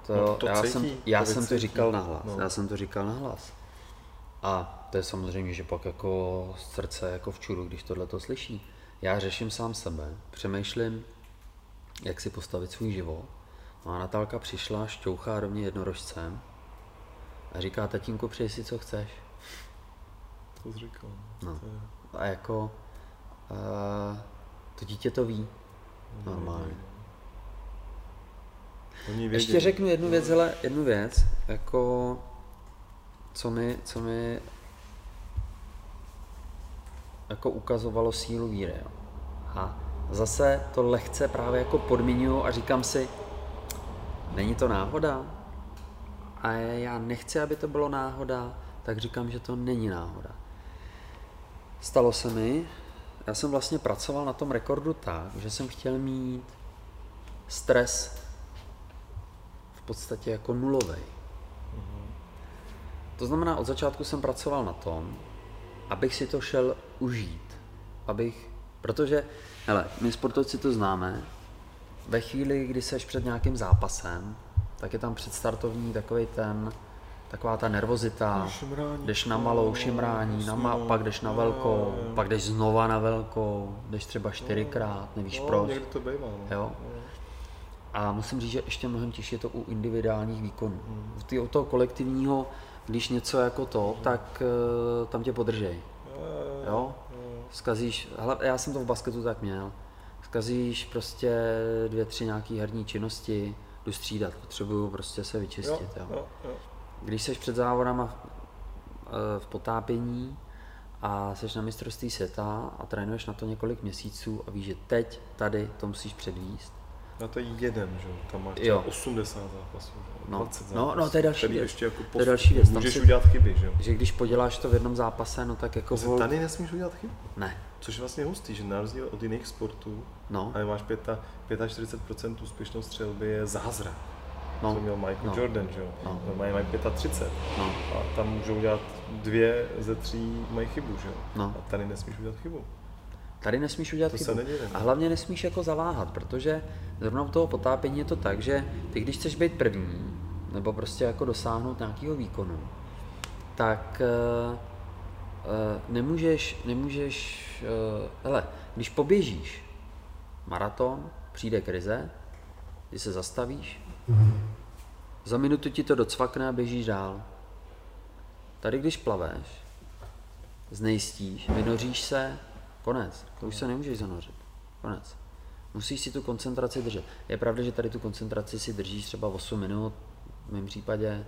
to, No, to já, cítí, jsem, to já jsem to říkal nahlas. No. Já jsem to říkal nahlas. A to je samozřejmě, že pak jako srdce jako v čudu, když tohle to slyší. Já řeším sám sebe, přemýšlím, jak si postavit svůj život. No a Natálka přišla, šťouchá mě jednorožcem a říká, tatínku, přijď si, co chceš. To jsi říkal. No. To je, A jako uh, to dítě to ví. Normálně. Oni. Ještě řeknu jednu věc, hele, jednu věc, jako co mi, co mi jako ukazovalo sílu víry. Jo. A zase to lehce právě jako podmiňuju a říkám si, není to náhoda? A já nechci, aby to bylo náhoda, tak říkám, že to není náhoda. Stalo se mi, já jsem vlastně pracoval na tom rekordu tak, že jsem chtěl mít stres podstatě jako nulový. To znamená, od začátku jsem pracoval na tom, abych si to šel užít. Abych, protože, hele, my sportovci to známe, ve chvíli, kdy seš před nějakým zápasem, tak je tam předstartovní takový ten, taková ta nervozita, Šimrání. jdeš na malou šimrání, na ma, Jasně, pak jdeš na velkou, pak jdeš znova na velkou, jdeš třeba čtyřikrát, nevíš no, proč. To bývá. No. Jo. A musím říct, že ještě mnohem těžší je to u individuálních výkonů. U, ty, u toho kolektivního, když něco jako to, tak uh, tam tě podržej. Jo? Zkazíš, hele, já jsem to v basketu tak měl. Zkazíš prostě dvě, tři nějaký herní činnosti, jdu střídat, potřebuju prostě se vyčistit. Jo, jo, jo. Když seš před závodama eh, v potápění a seš na mistrovství světa a trénuješ na to několik měsíců a víš, že teď tady to musíš předvíst, No to je jeden, že jo, tam máš Jo. třeba 80 zápasů, No. 20 No, zápasů. no, to je další věc. ještě jako To je další věc, Můžeš si- udělat chyby, že jo. že když poděláš to v jednom zápase, no tak jako vol... tady nesmíš udělat chybu. Ne, Což je vlastně hustý, že na rozdíl od jiných sportů, no, ale máš pěta, 45% úspěšnost střelby je zázrak. no, To měl Michael no. Jordan, že jo. No. Normálně mají 35. no, A tam můžou dělat dvě ze tří mají chybu, že jo. No. A tady nesmíš udělat chybu. Tady nesmíš udělat To se chybu. neděje, A hlavně nesmíš jako zaváhat, protože zrovna u toho potápění je to tak, že ty když chceš být první, nebo prostě jako dosáhnout nějakého výkonu, tak uh, uh, nemůžeš, nemůžeš, uh, hele, když poběžíš maraton, přijde krize, ty se zastavíš, za minutu ti to docvakne a běžíš dál. Tady když plaveš, znejistíš, vynoříš se, konec. To už se nemůžeš zanořit. Konec. Musíš si tu koncentraci držet. Je pravda, že tady tu koncentraci si držíš třeba 8 minut, v mém případě,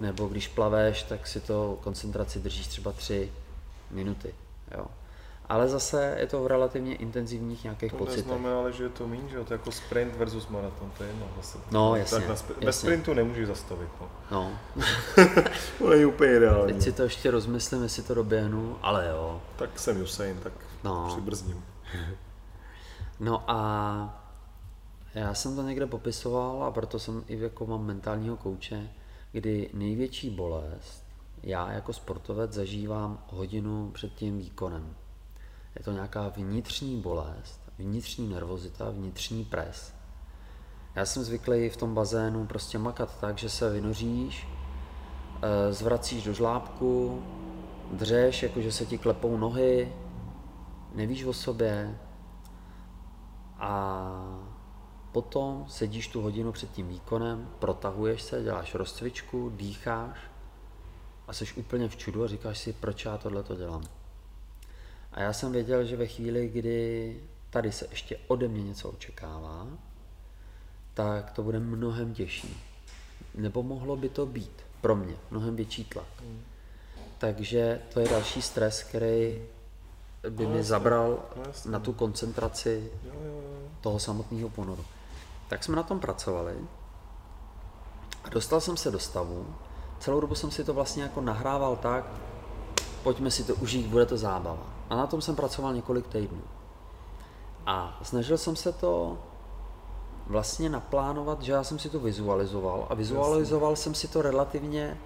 nebo když plaveš, tak si to koncentraci držíš třeba 3 minuty. Jo. ale zase je to v relativně intenzivních nějakých To pocitech. neznamená, ale že je to méně, že jo? To je jako sprint versus maraton, to je jedno zase. No, Tak jasně, na spr- Bez jasně. sprintu nemůžeš zastavit, no. No, To není úplně ideální. teď si to ještě rozmyslím, jestli to doběhnu, ale jo. Tak jsem Usain, tak No. přibrzdím. No a já jsem to někde popisoval a proto jsem i jako mám mentálního kouče, kdy největší bolest já jako sportovec zažívám hodinu před tím výkonem. Je to nějaká vnitřní bolest, vnitřní nervozita, vnitřní pres. Já jsem zvyklý v tom bazénu prostě makat tak, že se vynoříš, eh, zvracíš do žlábku, dřeš, jakože se ti klepou nohy, nevíš o sobě, a potom sedíš tu hodinu před tím výkonem, protahuješ se, děláš rozcvičku, dýcháš a jsi úplně v čudu a říkáš si, proč já tohle to dělám. A já jsem věděl, že ve chvíli, kdy tady se ještě ode mě něco očekává, tak to bude mnohem těžší. Nebo mohlo by to být pro mě mnohem větší tlak. Takže to je další stres, který by No mi jasně, zabral no jasně. na tu koncentraci Jo, jo, jo. toho samotného ponoru. Tak jsme na tom pracovali a dostal jsem se do stavu, celou dobu jsem si to vlastně jako nahrával tak, pojďme si to užít, bude to zábava. A na tom jsem pracoval několik týdnů. A snažil jsem se to vlastně naplánovat, že já jsem si to vizualizoval a vizualizoval jsem si to relativně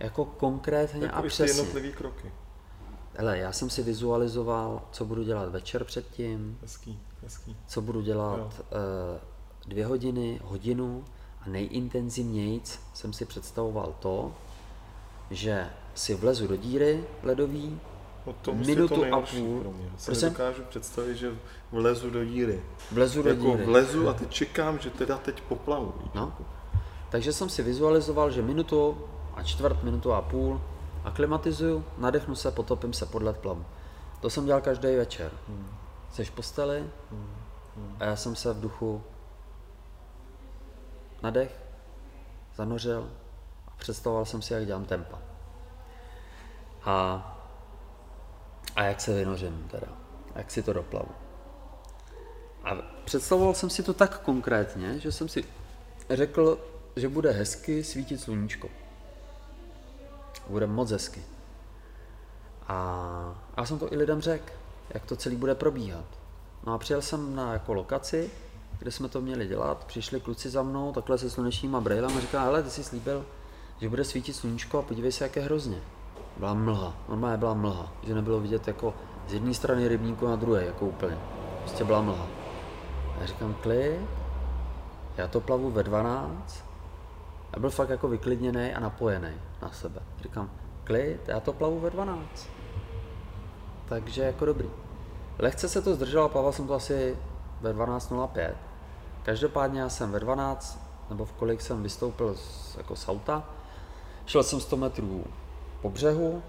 jako konkrétně a Jako i ty přesně. jednotlivý kroky. Hele, já jsem si vizualizoval, co budu dělat večer předtím, Hezký, hezký. co budu dělat eh, dvě hodiny, hodinu a nejintenzivnějc jsem si představoval to, že si vlezu do díry ledový, No to Minutu to a půl. pro mě. Já si Prosím? nedokážu představit, že vlezu do díry. vlezu do jako díry. vlezu a teď čekám, že teda teď poplavu. No. Takže jsem si vizualizoval, že minutu a čtvrt, minutu a půl aklimatizuju, nadechnu se, potopím se pod led plavu. To jsem dělal každý večer. Hmm. Jsi v posteli a já jsem se v duchu nadech, zanořil a představoval jsem si, jak dělám tempa. A, a jak se vynořím teda, a jak si to doplavu. A představoval jsem si to tak konkrétně, že jsem si řekl, že bude hezky svítit sluníčko. Bude moc hezky. A já jsem to i lidem řekl, jak to celý bude probíhat. No a přijel jsem na jako lokaci, kde jsme to měli dělat, přišli kluci za mnou, takhle se slunečníma brejlem a říká, hele, ty jsi slíbil, že bude svítit sluníčko a podívej se, jak je hrozně. Byla mlha, normálně byla mlha, že nebylo vidět jako z jedné strany rybníku na druhé, jako úplně. Prostě byla mlha. A já říkám, klid, já to plavu ve 12, já byl fakt jako vyklidněný a napojený na sebe. Říkám, klid, já to plavu ve 12. Takže jako dobrý. Lehce se to zdrželo, plaval jsem to asi ve 12.05. Každopádně já jsem ve 12, nebo v kolik jsem vystoupil z, jako z auta, šel jsem 100 metrů po břehu,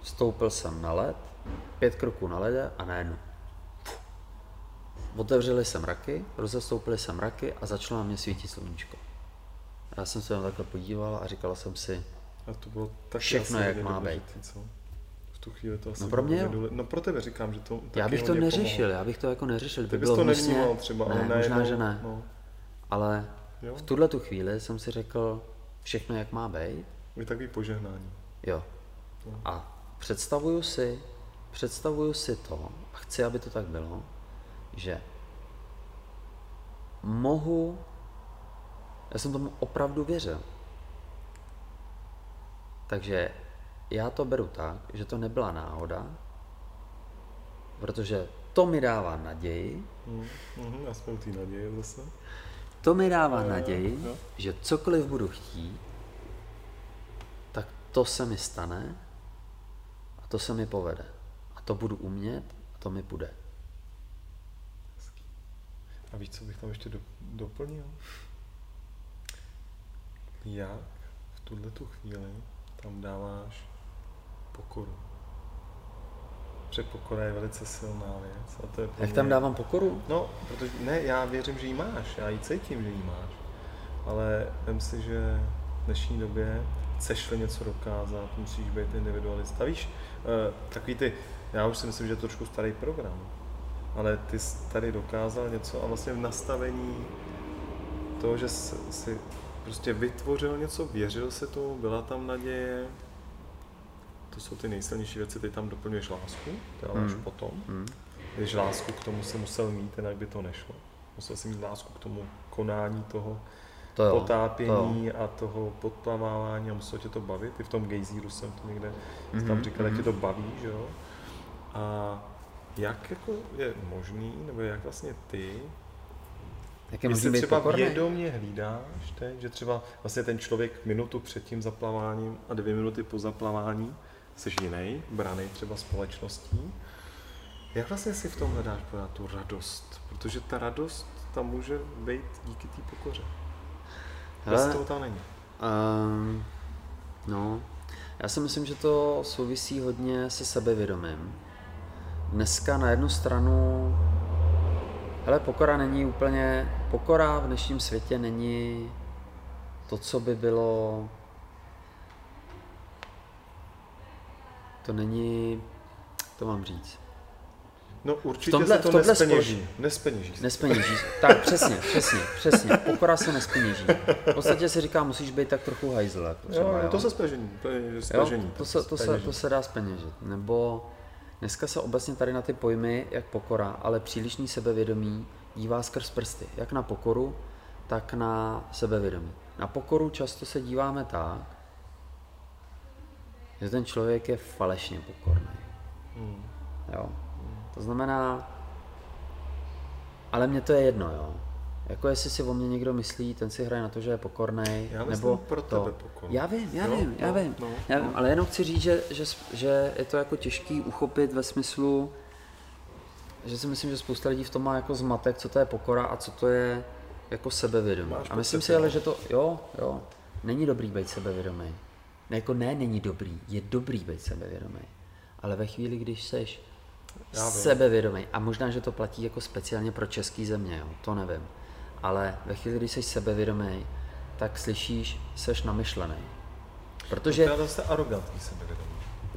vstoupil jsem na led, pět kroků na ledě a najednou. Otevřeli se mraky, rozestoupily se mraky a začalo na mě svítit sluníčko. Já jsem se na takhle podíval a říkal jsem si, A to bylo tak Všechno, jak má důležitý, Co? V tu chvíli to asi No pro bylo mě jo. No pro tebe říkám, že to taky já bych to neřešil, pomohlo. já bych to jako neřešil, Ty by bys to hnusně. nevnímal třeba, ale ne, možná, najednou, že ne. No, Ale jo, v tuhle tu chvíli jsem si řekl, všechno jak má být, je takový požehnání. jo. No. A představuju si, představuju si to, a chci, aby to tak bylo, že mohu, já jsem tomu opravdu věřil. Takže já to beru tak, že to nebyla náhoda, protože to mi dává naději, Mhm, mhm, aspoň ty naděje zase. to mi dává jo, naději, jo. že cokoliv budu chtít, tak to se mi stane a to se mi povede. A to budu umět a to mi půjde. A víš, co bych tam ještě do, doplnil? Jak v tuhle tu chvíli tam dáváš pokoru? Protože pokora je velice silná věc. A to je Jak tam dávám pokoru? No, protože ne, já věřím, že ji máš, já ji cítím, že ji máš. Ale vem si, že v dnešní době chceš něco dokázat, musíš být individualista. Víš, eh, takový ty já už si myslím, že je to trošku starý program. Ale ty jsi tady dokázal něco a vlastně v nastavení toho, že jsi prostě vytvořil něco, věřil se tomu, byla tam naděje, to jsou ty nejsilnější věci, ty tam doplňuješ lásku, to je ale až potom. Mm. Když lásku k tomu si musel mít, jinak by to nešlo. Musel si mít lásku k tomu konání toho To jo, potápění a toho podplavávání a muselo tě to bavit. I v tom gejzíru jsem to někde mm-hmm. tam Mhm, říkal, jak tě mhm. to baví, že jo. A jak jako je možný, nebo jak vlastně ty, Jak je jestli být třeba pokorný? vědomě hlídáš teď, že třeba vlastně ten člověk minutu před tím zaplaváním a dvě minuty po zaplavání jsi jiný, braný třeba společností. Jak vlastně si v tom hledáš pořád tu radost? Protože ta radost tam může být díky té pokoře. Bez Hele, toho tam není. Um, no, já si myslím, že to souvisí hodně se sebevědomím. Dneska na jednu stranu, hele, pokora není úplně, pokora v dnešním světě není to, co by bylo, to není, to mám říct. No určitě tomhle- se to v tomhle nespeněží. Nespeněží se. Nespeněží. Tak přesně, přesně, přesně. Pokora se nespeněží. V podstatě si říká, musíš být tak trochu hajzl. Třeba, Jo, jo. to se spežení. To je Jo, spežení. to, se, to, se, to se dá speněžit. Nebo dneska se obecně tady na ty pojmy, jak pokora, ale přílišný sebevědomí dívá skrz prsty. Jak na pokoru, tak na sebevědomí. Na pokoru často se díváme tak, že ten člověk je falešně pokorný. Hmm. Jo. To znamená, ale mně to je jedno, jo. Jako jestli si o mě někdo myslí, ten si hraje na to, že je pokorný, Já nebo pro to. tebe pokorný. Já vím, já Jo, vím, já no, vím, no, já vím, no. ale jenom chci říct, že, že, že je to jako těžký uchopit ve smyslu, že si myslím, že spousta lidí v tom má jako zmatek, co to je pokora a co to je jako sebevědomí. Máš A myslím si ale, že to, jo, jo, není dobrý být sebevědomý. Ne, jako ne, není dobrý, je dobrý být sebevědomý. Ale ve chvíli, když seš sebevědomý, a možná, že to platí jako speciálně pro český země, jo, to nevím, ale ve chvíli, kdy jsi sebevědomý, tak slyšíš, seš namyšlený. Protože, To je zase arrogantní sebevědomí.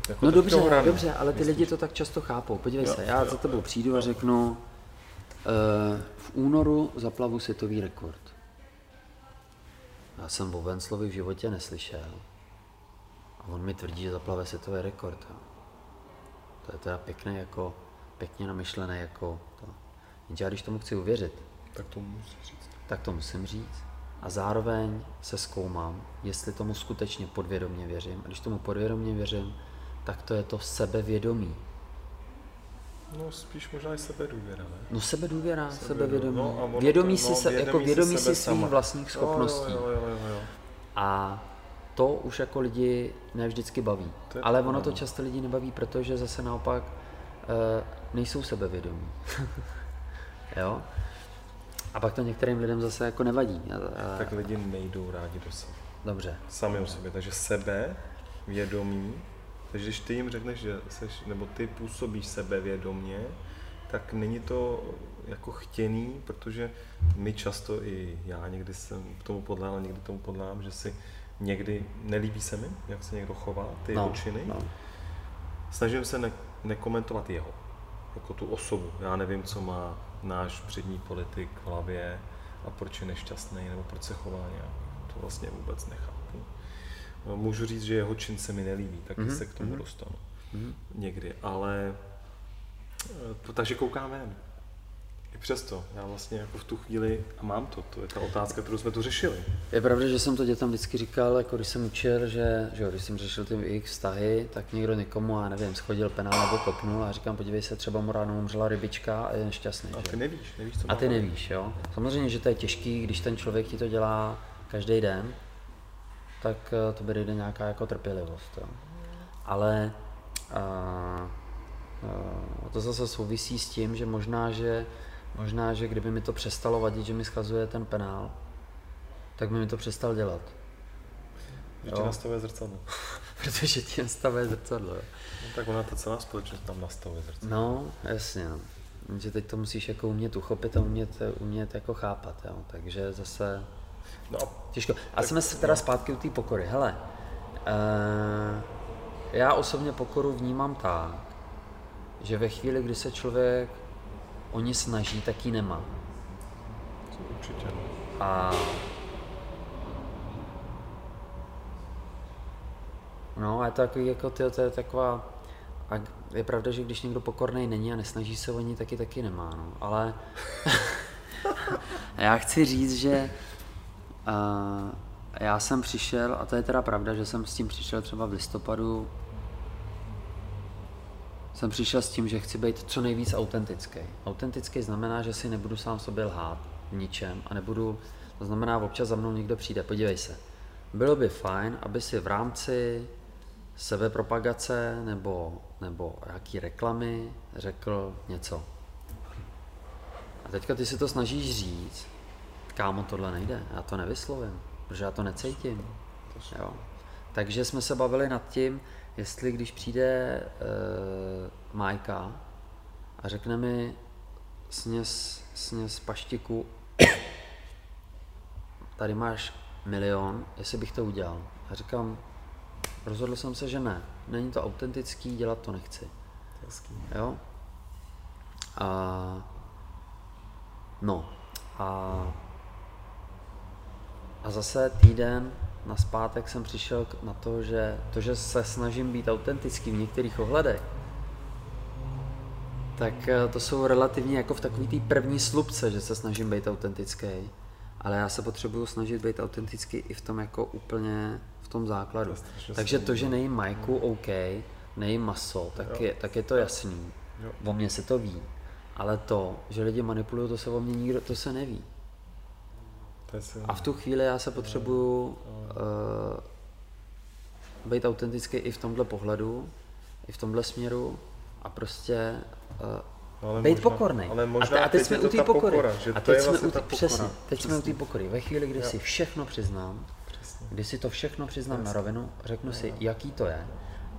Jako no dobře, dobře, ale ty myslíš? lidi to tak často chápou. Podívej Jo, se, já jo, za tebou jo. přijdu a řeknu, uh, v únoru zaplavu světový rekord. Já jsem o Venclovi v životě neslyšel. A on mi tvrdí, že zaplave světový rekord. Jo. To je teda pěkný, jako, pěkně namyšlené, jako to. Jenže já když tomu chci uvěřit, Tak to musíš říct. tak to musím říct. A zároveň se zkoumám, jestli tomu skutečně podvědomě věřím. A když tomu podvědomě věřím, tak to je to sebevědomí. No spíš možná i sebedůvěra, ne? No sebedůvěra, Sebevědomí. sebevědomí. No, a vědomí to- si, no, se, jako vědomí si vědomí sebe si svých sama. vlastních schopností. Jo, jo, jo, jo, jo. A to už jako lidi ne vždycky baví. Ale ono to no. často lidi nebaví, protože zase naopak e, nejsou sebevědomí. jo? A pak to některým lidem zase jako nevadí. A, Tak lidi nejdou rádi do sebe. Dobře. Sami o sobě. Takže sebe, vědomí, takže když ty jim řekneš, že seš, nebo ty působíš sebevědomě, tak není to jako chtěný, protože my často i já někdy jsem tomu podlával, někdy tomu podlávám, že si někdy nelíbí se mi, jak se někdo chová, ty jeho činy. no. Snažím se ne- nekomentovat jeho, jako tu osobu. Já nevím, co má náš přední politik v hlavě a proč je nešťastný, nebo proč se chová nějak. To vlastně vůbec nechápu. No, Můžu říct, že jeho čin se mi nelíbí, tak Mhm, mm-hmm. se k tomu mhm. dostanu. Mhm. Někdy, ale eh, to, takže koukám ven. I přesto, já vlastně jako v tu chvíli, a mám to, to je ta otázka, kterou jsme tu řešili. Je pravda, že jsem to dětem vždycky říkal, jako když jsem učil, že, že když jsem řešil ty jejich vztahy, tak někdo někomu, já nevím, schodil penál nebo kopnul a říkám, podívej se, třeba mu ráno umřela rybička a je nešťastný. A že? ty nevíš, nevíš, co A ty nevíš, jo. Samozřejmě, že to je těžký, když ten člověk ti to dělá každý den, tak eh, to bude jde nějaká jako trpělivost, jo. Ale a, a, to zase souvisí s tím, že možná, že možná, že kdyby mi to přestalo vadit, že mi schazuje ten penál, tak by mi to přestal dělat. Že Jo. ti nastavuje zrcadlo. Protože ti nastavuje zrcadlo. Jo. No, tak ona ta celá společnost tam nastavuje zrcadlo. No, jasně. No. Že teď to musíš jako umět uchopit a umět, umět jako chápat, jo. Takže zase No Těžko. A jsme se teda zpátky u té pokory. Hele, uh, já osobně pokoru vnímám tak, že ve chvíli, kdy se člověk o ní snaží, tak ji nemá. Určitě. A No a je to takový, jako ty, to je taková, a je pravda, že když někdo pokorný není a nesnaží se o ní, taky taky nemá, no. Ale já chci říct, že uh, já jsem přišel, a to je teda pravda, že jsem s tím přišel třeba v listopadu, jsem přišel s tím, že chci být co nejvíc autentický. Autentický znamená, že si nebudu sám sobě lhát v ničem a nebudu, to znamená, občas za mnou někdo přijde, podívej se, bylo by fajn, aby si v rámci sebepropagace nebo, nebo jaký reklamy řekl něco. A teďka ty si to snažíš říct, kámo, tohle nejde, já to nevyslovím, protože já to necítím. Jo. Takže jsme se bavili nad tím, jestli když přijde uh, Majka a řekne mi sněz, sněz paštiku, tady máš milion, jestli bych to udělal. A říkám, rozhodl jsem se, že ne. Není to autentický, dělat to nechci. Hezký. Jo? A, no. A, a zase týden na zpátek jsem přišel na to, že to, že se snažím být autentický v některých ohledech, tak eh, to jsou relativně jako v takový té první slupce, že se snažím být autentický. Ale já se potřebuju snažit být autentický i v tom jako úplně v tom základu. To Takže to, že nejím majku, OK, nejím maso, tak je, tak je to jasný. Jo. O mně se to ví. Ale to, že lidi manipulují, to se o mě nikdo, to se neví. A v tu chvíli já se potřebuju uh, být autentický i v tomhle pohledu, i v tomhle směru a prostě uh, No, ale být možná- pokorný. ale a, možná te, a teď teď jsme u té pokory. pokora, že a to teď je jsme vlastně u té, přesně, teď jsme u té přesně. pokory. Ve chvíli, kdy Jo. si všechno přiznám, Přesně. kdy si to všechno přiznám na rovinu, řeknu si, jaký to je,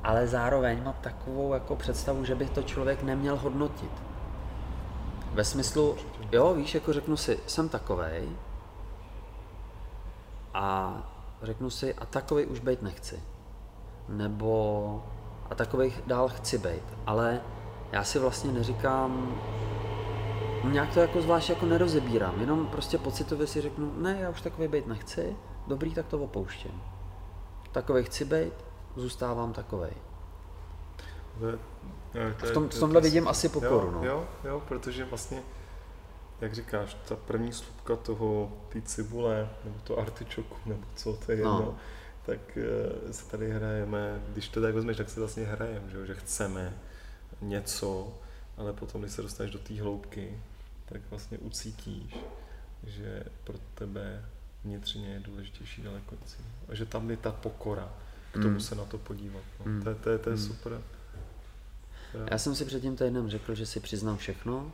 ale zároveň mám takovou jako představu, že bych to člověk neměl hodnotit. Ve smyslu, jo, víš, jako řeknu si, jsem takovej a řeknu si, a takovej už být nechci. Nebo a takovej dál chci být, ale já si vlastně neříkám, nějak to jako zvlášť jako nerozebírám, jenom prostě pocitově si řeknu, ne, já už takový být nechci, dobrý, tak to opouštím. Takový chci být, zůstávám takovej. To V, je- tom, to v tomhle vidím asi pokoru, jo, no. Jo, jo, protože vlastně, jak říkáš, ta první slupka toho, té cibule, nebo to artičoku, nebo co, to je jedno, No. tak eh, se tady hrajeme, když to tak vezmeš, tak se vlastně hrajeme, že, že chceme něco, ale potom, když se dostaneš do té hloubky, tak vlastně ucítíš, že pro tebe vnitřně je důležitější daleko cíl. A že tam je ta pokora, k tomu Mm. se na to podívat. No. Mm. To, je- to, je- to je Mm. super. Já jsem si před tím týdnem řekl, že si přiznám všechno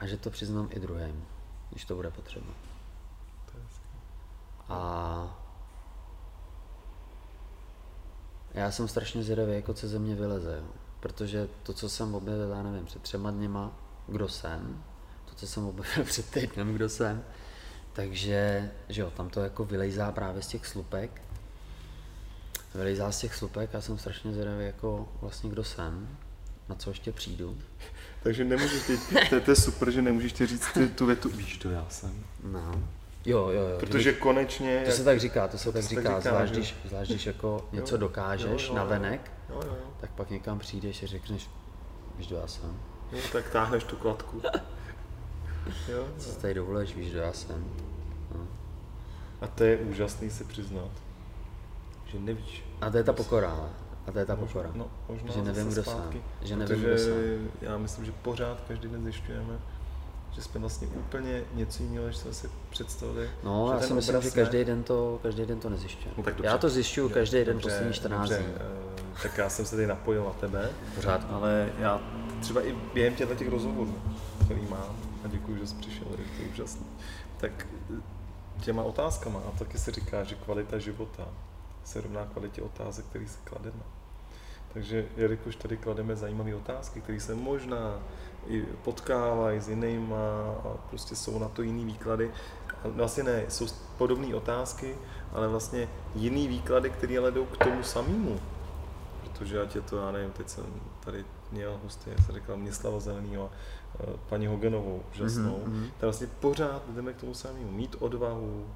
a že to přiznám i druhým, když to bude potřeba. A já jsem strašně zvědavý, jako co ze mě vyleze, jo. protože to, co jsem objevil, já nevím, před třema dněma, kdo jsem, to, co jsem objevil před týdnem, kdo jsem, takže, že jo, tam to jako vylejzá právě z těch slupek, vylejzá z těch slupek a jsem strašně zvědavý, jako vlastně kdo jsem, na co ještě přijdu. Takže nemůžeš teď, to, je- to je super, že nemůžeš ti říct ty, tu větu, víš, to já jsem. No. Jo, jo, jo. Protože konečně... To se tak říká, to se tak se tak říká, říká, zvlášť když, zvlášť když jako něco Jo, dokážeš jo, jo, na jo. venek, Jo, jo, jo. tak pak někam přijdeš a řekneš, víš, kdo já jsem. jo. tak táhneš tu kladku. Jo, Co si tady dovoluješ, víš, kdo já jsem. No. a to je úžasný si přiznat, že nevíš. A to je ta pokora. A to je ta Možná- pokora. No, možná Že nevím, kdo zpátky, Že nevím, kdo jsem. já myslím, že pořád každý den zjišťujeme, že jsme vlastně úplně něco jiného, než jsme si představili. No, já si myslím, obraz že každý den to, každý den to nezjišťuju. No, tak dobře. já to zjišťuju Dobře, každý den dobře, poslední 14 dobře, dní. eh, Tak já jsem se tady napojil na tebe. Pořád. Ale já třeba i během těchto těch rozhovorů, který mám, a děkuji, že jsi přišel, je to úžasný, tak eh, těma otázkama, a taky se říká, že kvalita života se rovná kvalitě otázek, které se klademe. Takže jelikož tady klademe zajímavé otázky, které se možná i potkávají s jinýma a prostě jsou na to jiný výklady, a vlastně ne, jsou podobné otázky, ale vlastně jiný výklady, které ale jdou k tomu samému. protože ať je to, já nevím, teď jsem tady měl hosty, jak jsem říkal, Měslava Zelenýho, eh, paní Hogenovou, úžasnou, mm-hmm. tak vlastně pořád jdeme k tomu samému, mít odvahu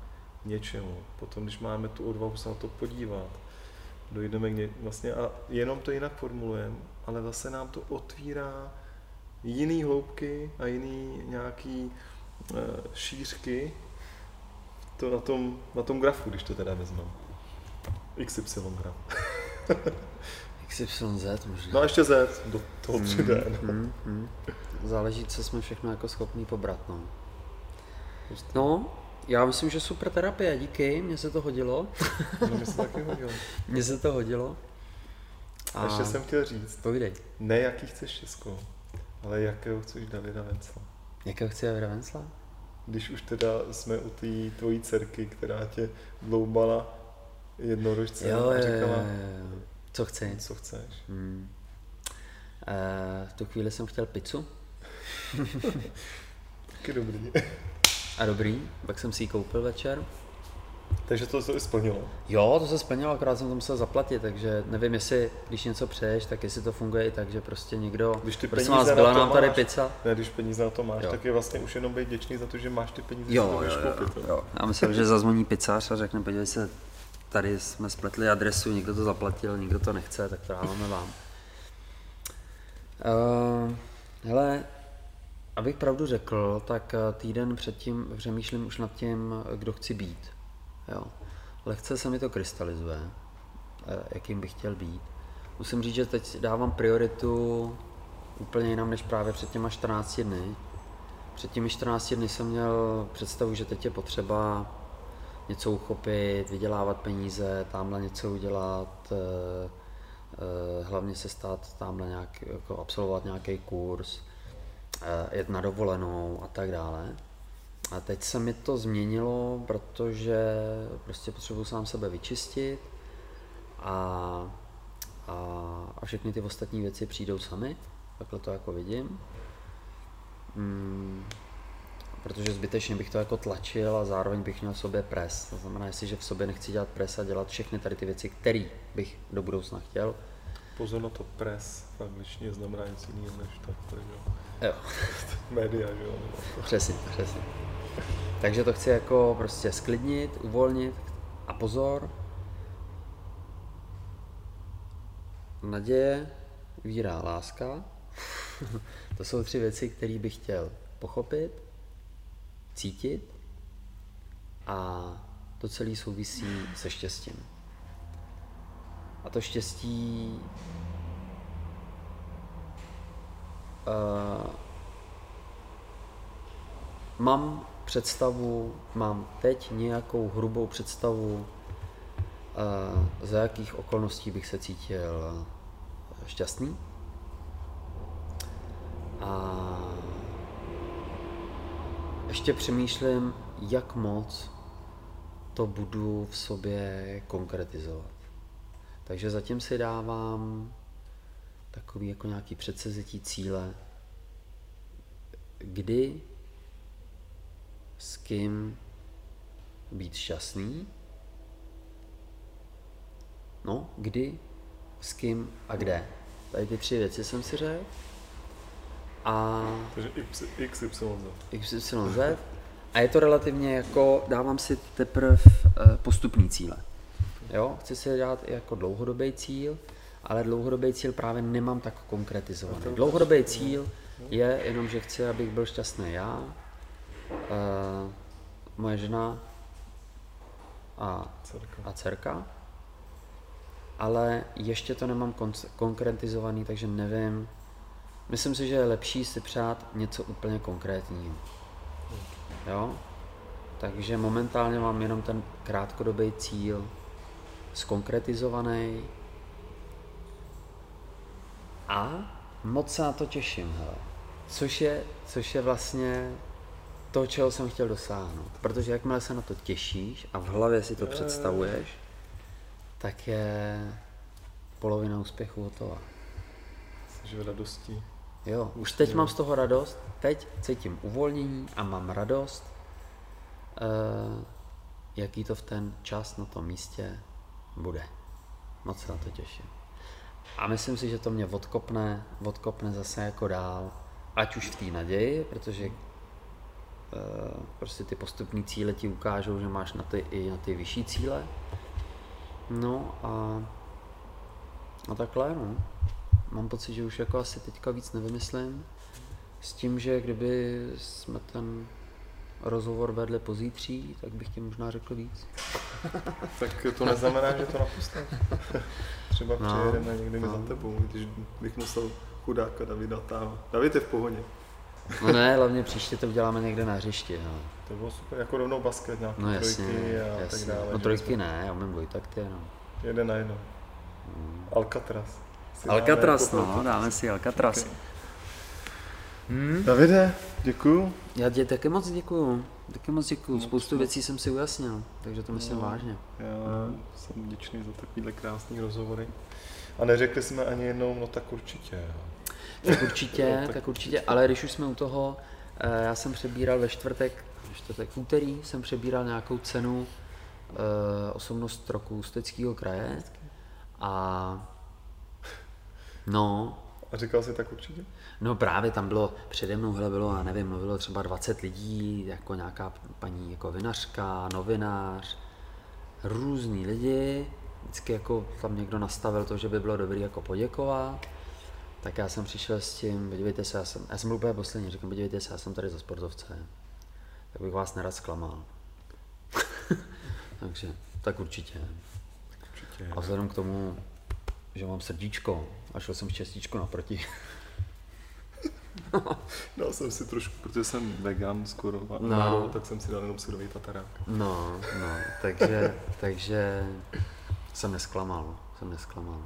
něčemu, potom když máme tu odvahu se na to podívat, dojdeme k ně, vlastně a jenom to jinak formulujeme, ale zase nám to otvírá jiný hloubky a jiný nějaký uh, šířky to na tom, na tom grafu, když to teda vezmeme. XY graf. XYZ možná. No a ještě Z do toho 3D. Mm, no. mm, mm. Záleží, co jsme všechno jako schopní pobrat. No. no, já myslím, že super terapie, díky, mně se to hodilo. no mi se taky hodilo. Mně se to hodilo. A ještě jsem chtěl říct, Povídej. ne jaký chceš Česko, ale jakého chceš Davida Vencla. Jakého chci Davida Vencla? Když už teda jsme u té tvojí dcerky, která tě dloubala jednorožce Jo, a říkala, jo, jo. Co chci? co chceš. Hmm. Eh, v tu chvíli jsem chtěl pizzu. Taky dobrý. A dobrý, pak jsem si ji koupil večer. Takže to se splnilo. Jo, to se splnilo, akorát jsem to musel zaplatit, takže nevím, jestli, když něco přeješ, tak jestli to funguje i tak, že prostě někdo, Když ty prosím peníze vás, byla to nám tady máš, pizza. Ne, když peníze na to máš, Jo. tak je vlastně už jenom být vděčný za to, že máš ty peníze, to Jo, můžeš jo, jo, koupit. jo. jo. Já myslel, že zazvoní pizzář a řekne, podívej se, tady jsme spletli adresu, někdo to zaplatil, někdo to nechce, tak to dáváme vám. Uh, hele, abych pravdu řekl, tak eh, týden předtím přemýšlím už nad tím, kdo chci být. Jo. Lehce se mi to krystalizuje, eh, jakým bych chtěl být. Musím říct, že teď dávám prioritu úplně jinam než právě před těma 14 dny. Před těmi 14 dny jsem měl představu, že teď je potřeba něco uchopit, vydělávat peníze, tamhle něco udělat, eh, eh, hlavně se stát tamhle nějak, jako absolvovat nějaký kurz, eh, jet na dovolenou a tak dále. A teď se mi to změnilo, protože prostě potřebuji sám sebe vyčistit a, a, a všechny ty ostatní věci přijdou sami, takhle to jako vidím. Mm, protože zbytečně bych to jako tlačil a zároveň bych měl v sobě pres. To znamená, jestliže v sobě nechci dělat pres a dělat všechny tady ty věci, které bych do budoucna chtěl, Pozor na to pres, v angličtině znamená něco jiného než tak, jo. Média, že jo. přesně, přesně. Takže to chci jako prostě sklidnit, uvolnit a pozor, naděje, víra, láska. to jsou tři věci, které bych chtěl pochopit, cítit a to celé souvisí se štěstím. A to štěstí uh, mám představu, mám teď nějakou hrubou představu, uh, za jakých okolností bych se cítil šťastný. A ještě přemýšlím, jak moc to budu v sobě konkretizovat. Takže zatím si dávám takový jako nějaký předsezetí cíle, kdy, s kým být šťastný, no, kdy, s kým a kde. Tady ty tři věci jsem si řekl. A Takže XYZ. XYZ. A je to relativně jako, dávám si teprve postupný cíle. Jo, chci si dát i jako dlouhodobý cíl, ale dlouhodobý cíl právě nemám tak konkretizovaný. Dlouhodobý cíl je jenom, že chci, abych byl šťastný já, uh, moje žena a, a dcerka, ale ještě to nemám kon- konkretizovaný, takže nevím. Myslím si, že je lepší si přát něco úplně konkrétního. Jo? Takže momentálně mám jenom ten krátkodobý cíl skonkretizovaný a moc se na to těším, hele. Což je, což je vlastně to, čeho jsem chtěl dosáhnout. Protože jakmile se na to těšíš a v hlavě si to představuješ, tak je polovina úspěchu hotová. Jsi v radosti. Jo, už teď mám z toho radost, teď cítím uvolnění a mám radost, eh, jaký to v ten čas na tom místě bude. Moc se na to těším. A myslím si, že to mě odkopne, odkopne zase jako dál, ať už v té naději, protože uh, prostě ty postupní cíle ti ukážou, že máš na ty i na ty vyšší cíle. No a, a takhle, no. Mám pocit, že už jako asi teďka víc nevymyslím. S tím, že kdyby jsme ten rozhovor vedli pozítří, tak bych ti možná řekl víc. tak to neznamená, že to napustím. Třeba no, přijedeme někdy no. za tebou, když bych musel chudáka Davida távat. David je v pohodě. no ne, hlavně příště to uděláme někde na hřišti. No. To bylo super, jako rovnou basket, nějaké no, jasně, trojky a jasně. tak dále. No trojky ne, já umím dvojtakty no. Jeden na jedno. Hmm. Alcatraz. Alcatraz, no, dáme si Alcatraz. Okay. Hmm. Davide, děkuju. Já tě taky moc děkuju. Taky moc děkuju. Spoustu věcí jsem si ujasnil, takže to myslím no, vážně. Já jsem vděčný za takovýhle krásný rozhovory. A neřekli jsme ani jednou, no tak určitě. Tak určitě, no, tak, tak určitě, ale když už jsme u toho, eh, já jsem přebíral ve čtvrtek, čtvrtek úterý, jsem přebíral nějakou cenu eh, osobnost roku Steckého kraje a no, a říkal jsi tak určitě? No právě tam bylo, přede mnou hele, bylo, já nevím, mluvilo třeba 20 lidí, jako nějaká paní jako vinařka, novinář, různý lidi, vždycky jako tam někdo nastavil to, že by bylo dobré jako poděkovat, tak já jsem přišel s tím, podívejte se, já jsem, já jsem byl úplně poslední, říkám, podívejte se, já jsem tady za sportovce, tak bych vás nerad zklamal. Takže, tak určitě. určitě. A vzhledem k tomu, že mám srdíčko a šel jsem štěstíčko naproti. dal jsem si trošku, protože jsem vegan skoro, no. náro, tak jsem si dal jenom syrový tatarák. No, no, takže, takže jsem nesklamal, jsem nesklamal.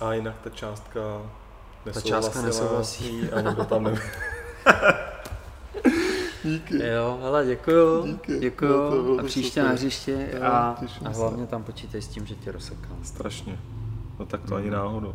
A jinak ta částka Ta částka nesouhlasí. A nikdo tam neví. Díky. Jo, hele, děkuju. Díky. Děkuju. a příště na hřiště a, a hlavně tam počítej s tím, že tě rozsekám. Strašně. No tak to ani náhodou.